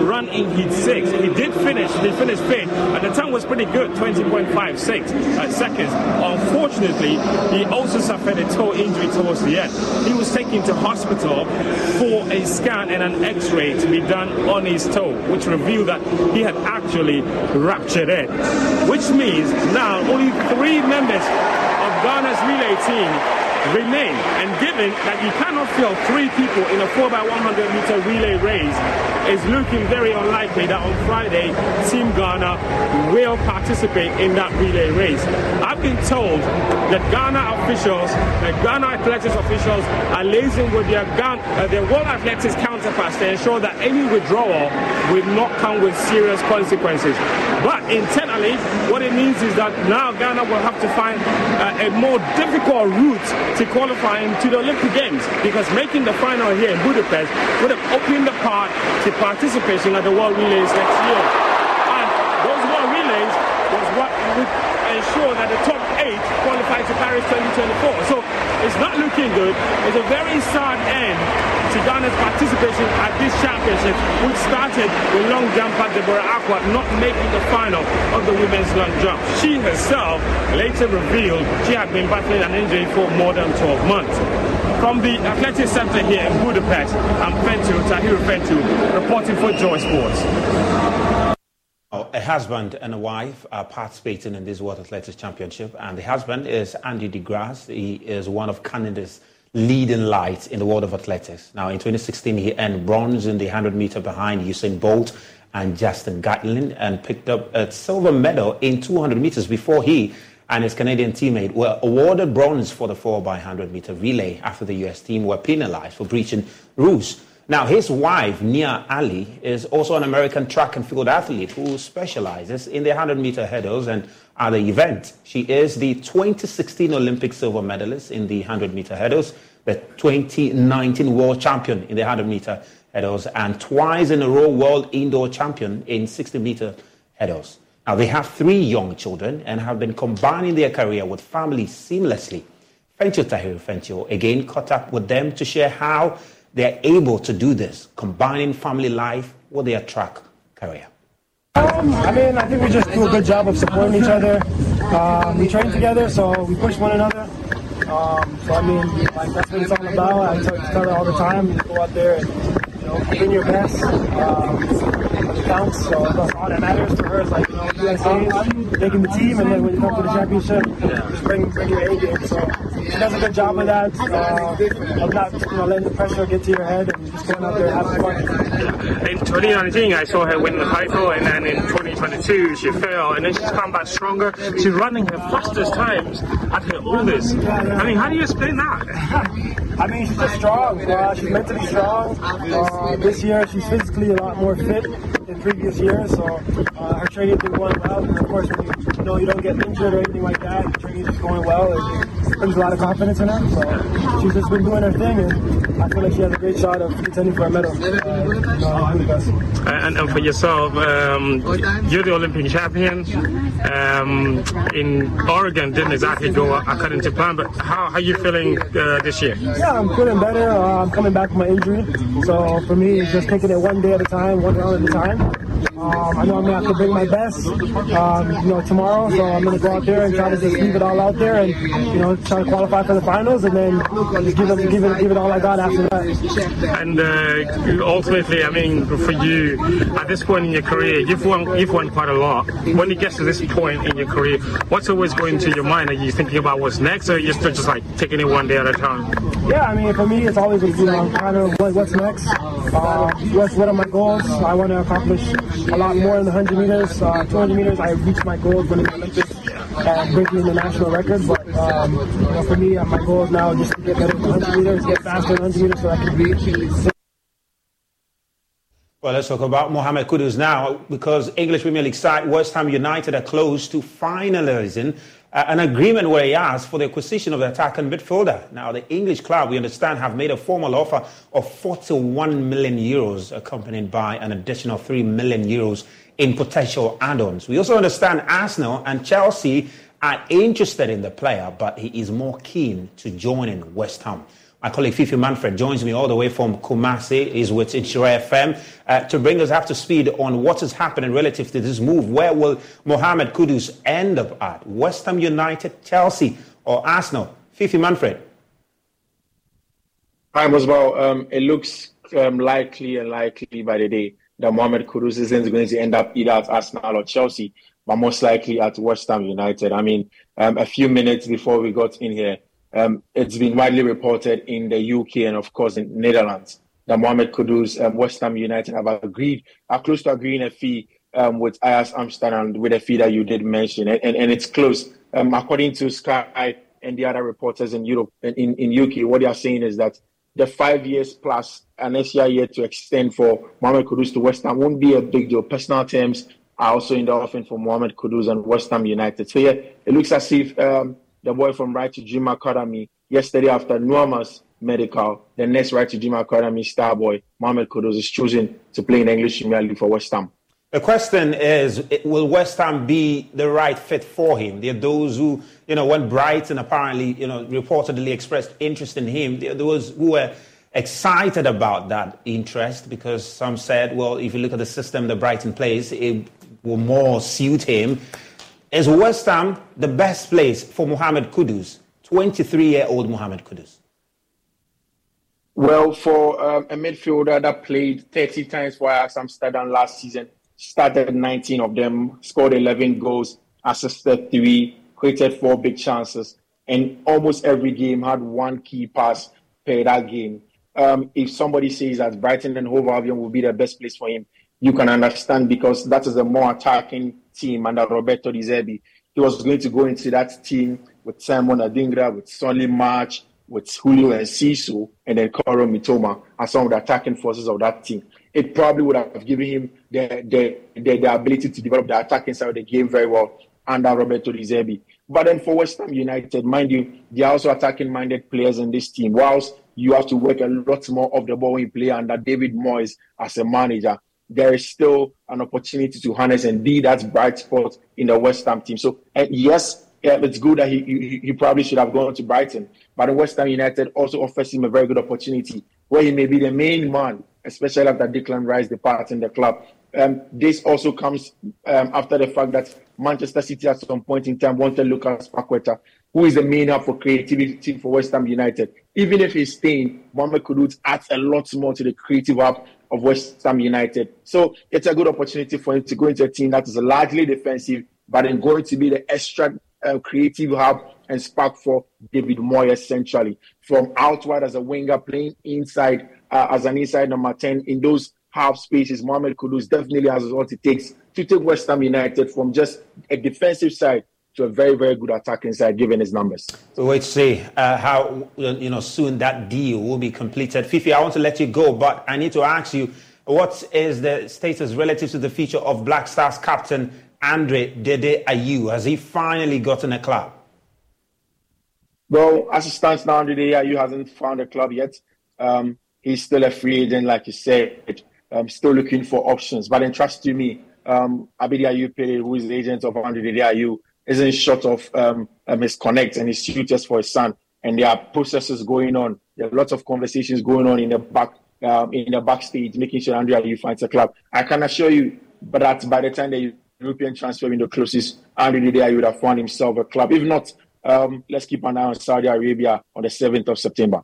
ran in heat six. He did finish, he finished fifth, and the time was pretty good 20.56 uh, seconds. Unfortunately, he also suffered a toe injury towards the end. He was taken to hospital for a scan and an x ray to be done on his toe, which revealed that he had actually ruptured it. Which means now only three members of Ghana's relay team remain. And given that you cannot fill three people in a 4x100 meter relay race, it's looking very unlikely that on Friday, Team Ghana will participate in that relay race. I've been told that Ghana officials, the Ghana athletics officials, are liaising with their, Ghana, uh, their World Athletics counterparts to ensure that any withdrawal will not come with serious consequences. But what it means is that now Ghana will have to find uh, a more difficult route to qualifying to the Olympic Games because making the final here in Budapest would have opened the path to participation at the World Relays next year. And those World Relays was what would ensure that the top eight qualify to Paris 2024. So it's not looking good. It's a very sad end to Ghana's participation at this championship, which started with long jumper Deborah Acquah not making the final of the women's long jump. She herself later revealed she had been battling an injury for more than 12 months. From the Athletics Center here in Budapest, I'm Fentuo, Tahiru Fentuo, reporting for Joy Sports. Oh, a husband and a wife are participating in this World Athletics Championship, and the husband is Andy DeGrasse. He is one of Canada's leading lights in the world of athletics. Now, in 2016, he earned bronze in the 100 meter behind Usain Bolt and Justin Gatlin, and picked up a silver medal in 200 meters before he and his Canadian teammate were awarded bronze for the 4 by 100 meter relay after the US team were penalized for breaching rules. Now, his wife, Nia Ali, is also an American track and field athlete who specializes in the 100 meter hurdles and other events. She is the 2016 Olympic silver medalist in the 100 meter hurdles, the 2019 world champion in the 100 meter hurdles, and twice in a row world indoor champion in 60 meter hurdles. Now, they have three young children and have been combining their career with family seamlessly. Fentuo Tahiru Fentuo again caught up with them to share how they're able to do this, combining family life with their track career? Um, I mean, I think we just do a good job of supporting each other. Um, we train together, so we push one another. Um, so I mean, like that's what it's all about. I tell, tell her all the time, you go out there and you know, bring your best. Um, counts. So that's all that matters to her is like, you know, USA making the team, and then when you come to the championship, just bring, bring your A game. So she does a good job of that, uh, of not you know, letting the pressure get to your head and just going out there and having fun. In 2019, I saw her win the title, and then in 2022, she fell, and then she's come back stronger. She's running her fastest times at her oldest. I mean, how do you explain that? I mean, she's just strong. Uh, she's mentally strong. Uh, this year, she's physically a lot more fit than previous years. So uh, her training has been going well. And of course, when you, you know you don't get injured or anything like that, training is going well. And brings a lot of confidence in her. So she's just been doing her thing, and I feel like she has a great shot of contending for a medal. Uh, you know, and, and, for yourself, um, you're the Olympic champion. Um, in Oregon, didn't exactly go according to plan, but how, how are you feeling uh, this year? Yeah, I'm feeling better. Uh, I'm coming back from my injury, so for me, it's just taking it one day at a time, one round at a time. Um, I know I'm gonna have to bring my best, um, you know, tomorrow. So I'm gonna go out there and try to just leave it all out there, and you know, try to qualify for the finals, and then just give it, give it, give it all I got after that. And uh, ultimately, I mean, for you, at this point in your career, you've won, you've won quite a lot. When it gets to this point in your career, what's always going to your mind? Are you thinking about what's next, or are you still just like taking it one day at a time? Yeah, I mean, for me, it's always you know, kind of what, what's next. Uh, what's what are my goals? I want to accomplish a lot more in the 100 meters. Uh, 200 meters, I reached my goals when the Olympics and breaking the national record. But um, you know, for me, uh, my goal is now just to get better in 100 meters, get faster in 100 meters so I can reach. Well, let's talk about Mohamed Kudus now because English Premier League side West Ham United are close to finalising uh, an agreement where he asked for the acquisition of the attacking midfielder. Now, the English club, we understand, have made a formal offer of 41 million euros, accompanied by an additional 3 million euros in potential add-ons. We also understand Arsenal and Chelsea are interested in the player, but he is more keen to join in West Ham. My colleague Fifi Manfred joins me all the way from Kumasi. He's with Nhyira FM uh, to bring us up to speed on what is happening relative to this move. Where will Mohamed Kudus end up at? West Ham United, Chelsea, or Arsenal? Fifi Manfred. Hi, Mosbao. Um, it looks um, likely and likely by the day that Mohamed Kudus isn't going to end up either at Arsenal or Chelsea, but most likely at West Ham United. I mean, um, a few minutes before we got in here, um, it's been widely reported in the UK and, of course, in Netherlands that Mohamed Kudus, um, West Ham United have agreed, are close to agreeing a fee um, with Ajax Amsterdam with a fee that you did mention, and, and, and it's close. Um, according to Sky and the other reporters in Europe, in, in UK, what they are saying is that the five years plus an extra year to extend for Mohamed Kudus to West Ham won't be a big deal. Personal terms are also in the offering for Mohamed Kudus and West Ham United. So yeah, it looks as if um, the boy from Right to Dream Academy yesterday after Nuamah's medical, the next Right to Dream Academy star boy, Mohamed Kudus, is choosing to play in English Premier League for West Ham. The question is, will West Ham be the right fit for him? There are those who, you know, when Brighton apparently, you know, reportedly expressed interest in him, there was who were excited about that interest because some said, well, if you look at the system that Brighton plays, it will more suit him. Is West Ham the best place for Mohamed Kudus, 23 year old Mohamed Kudus? Well, for um, a midfielder that played 30 times for Amsterdam last season, started 19 of them, scored 11 goals, assisted three, created four big chances, and almost every game had one key pass per that game. Um, if somebody says that Brighton and Hove Albion will be the best place for him, you can understand because that is a more attacking team under Roberto De Zerbi. He was going to go into that team with Simon Adingra, with Solly March, with Julio Enciso, and then Kaoru Mitoma as some of the attacking forces of that team. It probably would have given him the, the, the, the ability to develop the attacking side of the game very well under Roberto De Zerbi. But then for West Ham United, mind you, they are also attacking minded players in this team. Whilst you have to work a lot more of the ball when you play under David Moyes as a manager there is still an opportunity to harness and be that bright spot in the West Ham team. So, uh, yes, it's good that he, he, he probably should have gone to Brighton, but West Ham United also offers him a very good opportunity where he may be the main man, especially after Declan Rice departs in the club. Um, this also comes um, after the fact that Manchester City at some point in time wanted Lucas Paqueta, who is the main hub for creativity for West Ham United. Even if he's staying, Mohamed Kudus adds a lot more to the creative hub of West Ham United. So it's a good opportunity for him to go into a team that is largely defensive, but then going to be the extra uh, creative hub and spark for David Moyes essentially. From outward as a winger, playing inside uh, as an inside number 10 in those half spaces, Mohamed Kudus definitely has what it takes to take West Ham United from just a defensive side to a very, very good attacking side, given his numbers. So wait to see uh, how you know soon that deal will be completed. Fifi, I want to let you go, but I need to ask you, what is the status relative to the future of Black Stars captain Andre Dede Ayew? Has he finally gotten a club? Well, as it stands now, Andre Ayew hasn't found a club yet. Um, he's still a free agent, like you said. Um, still looking for options. But entrust to me, um, Abedi Ayew Pele, who is the agent of Andre Ayew, isn't short of um, um, and his suitors for his son. And there are processes going on. There are lots of conversations going on in the back um, in the backstage, making sure Andrea Ayew finds a club. I can assure you, but that by the time the European transfer window closes, Andrea Ayew would have found himself a club. If not, um, let's keep an eye on Saudi Arabia on the 7th of September.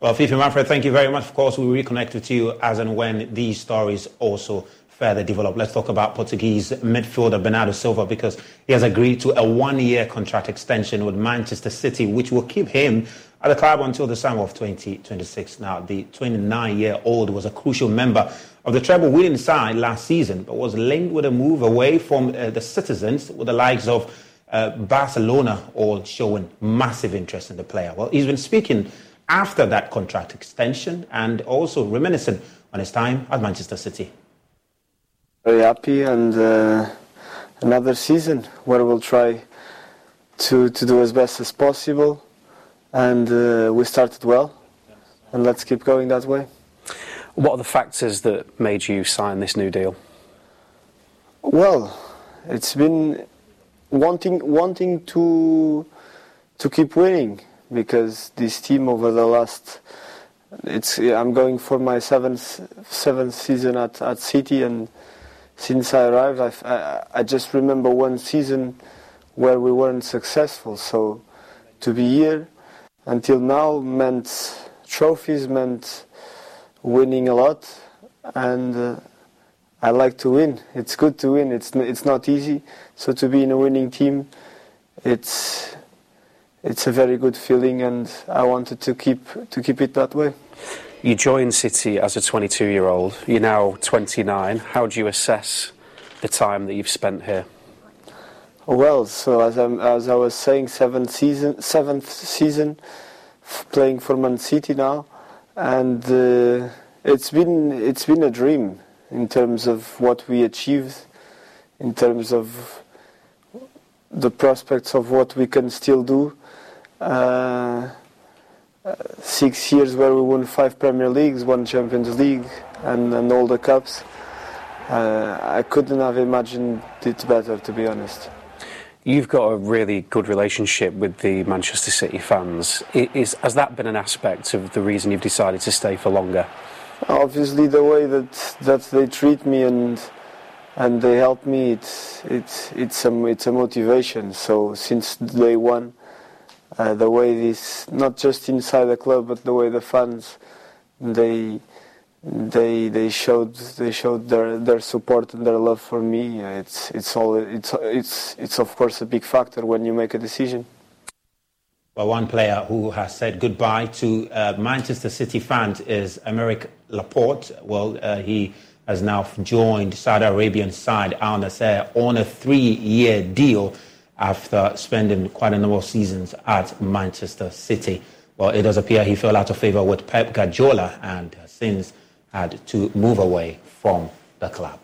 Well, Fifi Manfred, thank you very much. Of course, we'll reconnect with you as and when these stories also further develop. Let's talk about Portuguese midfielder Bernardo Silva because he has agreed to a one-year contract extension with Manchester City, which will keep him at the club until the summer of 2026. Now, the 29-year-old was a crucial member of the treble-winning side last season, but was linked with a move away from uh, the citizens with the likes of uh, Barcelona all showing massive interest in the player. Well, he's been speaking after that contract extension and also reminiscing on his time at Manchester City. Very happy and uh, another season where we'll try to, to do as best as possible and uh, we started well and let's keep going that way. What are the factors that made you sign this new deal? Well, it's been wanting wanting to to keep winning because this team over the last it's I'm going for my seventh seventh season at, at City and since I arrived I've, I, I just remember one season where we weren't successful so to be here until now meant trophies meant winning a lot and uh, I like to win. It's good to win. It's it's not easy. So to be in a winning team, it's it's a very good feeling, and I wanted to keep to keep it that way. You joined City as a 22-year-old. You're now 29. How do you assess the time that you've spent here? Well, so as, as I was saying, seventh season, seventh season, playing for Man City now, and uh, it's been it's been a dream in terms of what we achieved, in terms of the prospects of what we can still do. Uh, six years where we won five Premier Leagues, one Champions League, and, and all the cups. Uh, I couldn't have imagined it better, to be honest. You've got a really good relationship with the Manchester City fans. Is, has that been an aspect of the reason you've decided to stay for longer? Obviously, the way that that they treat me and and they help me, it's it's it's a it's a motivation. So since day one, uh, the way this not just inside the club, but the way the fans they they they showed they showed their their support and their love for me. It's it's all it's it's it's of course a big factor when you make a decision. Well, one player who has said goodbye to uh, Manchester City fans is Aymeric Laporte. Well, uh, he has now joined Saudi Arabian side Al Nassr on a three-year deal after spending quite a number of seasons at Manchester City. Well, it does appear he fell out of favour with Pep Guardiola and uh, since had to move away from the club.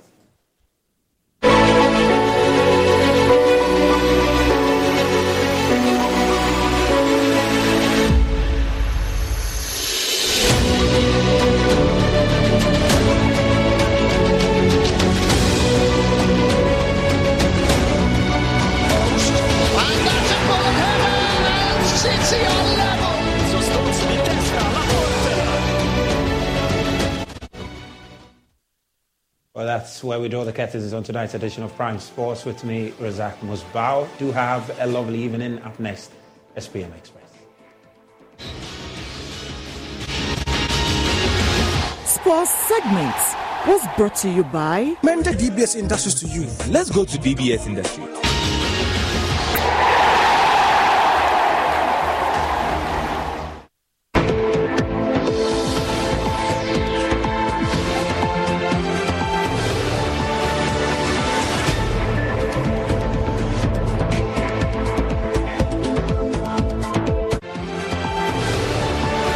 Well, that's where we draw the curtains on tonight's edition of Prime Sports with me, Razak Musbao. Do have a lovely evening. Up next, SPM Express. Sports segments was brought to you by Mentor DBS Industries to you. Let's go to DBS Industries.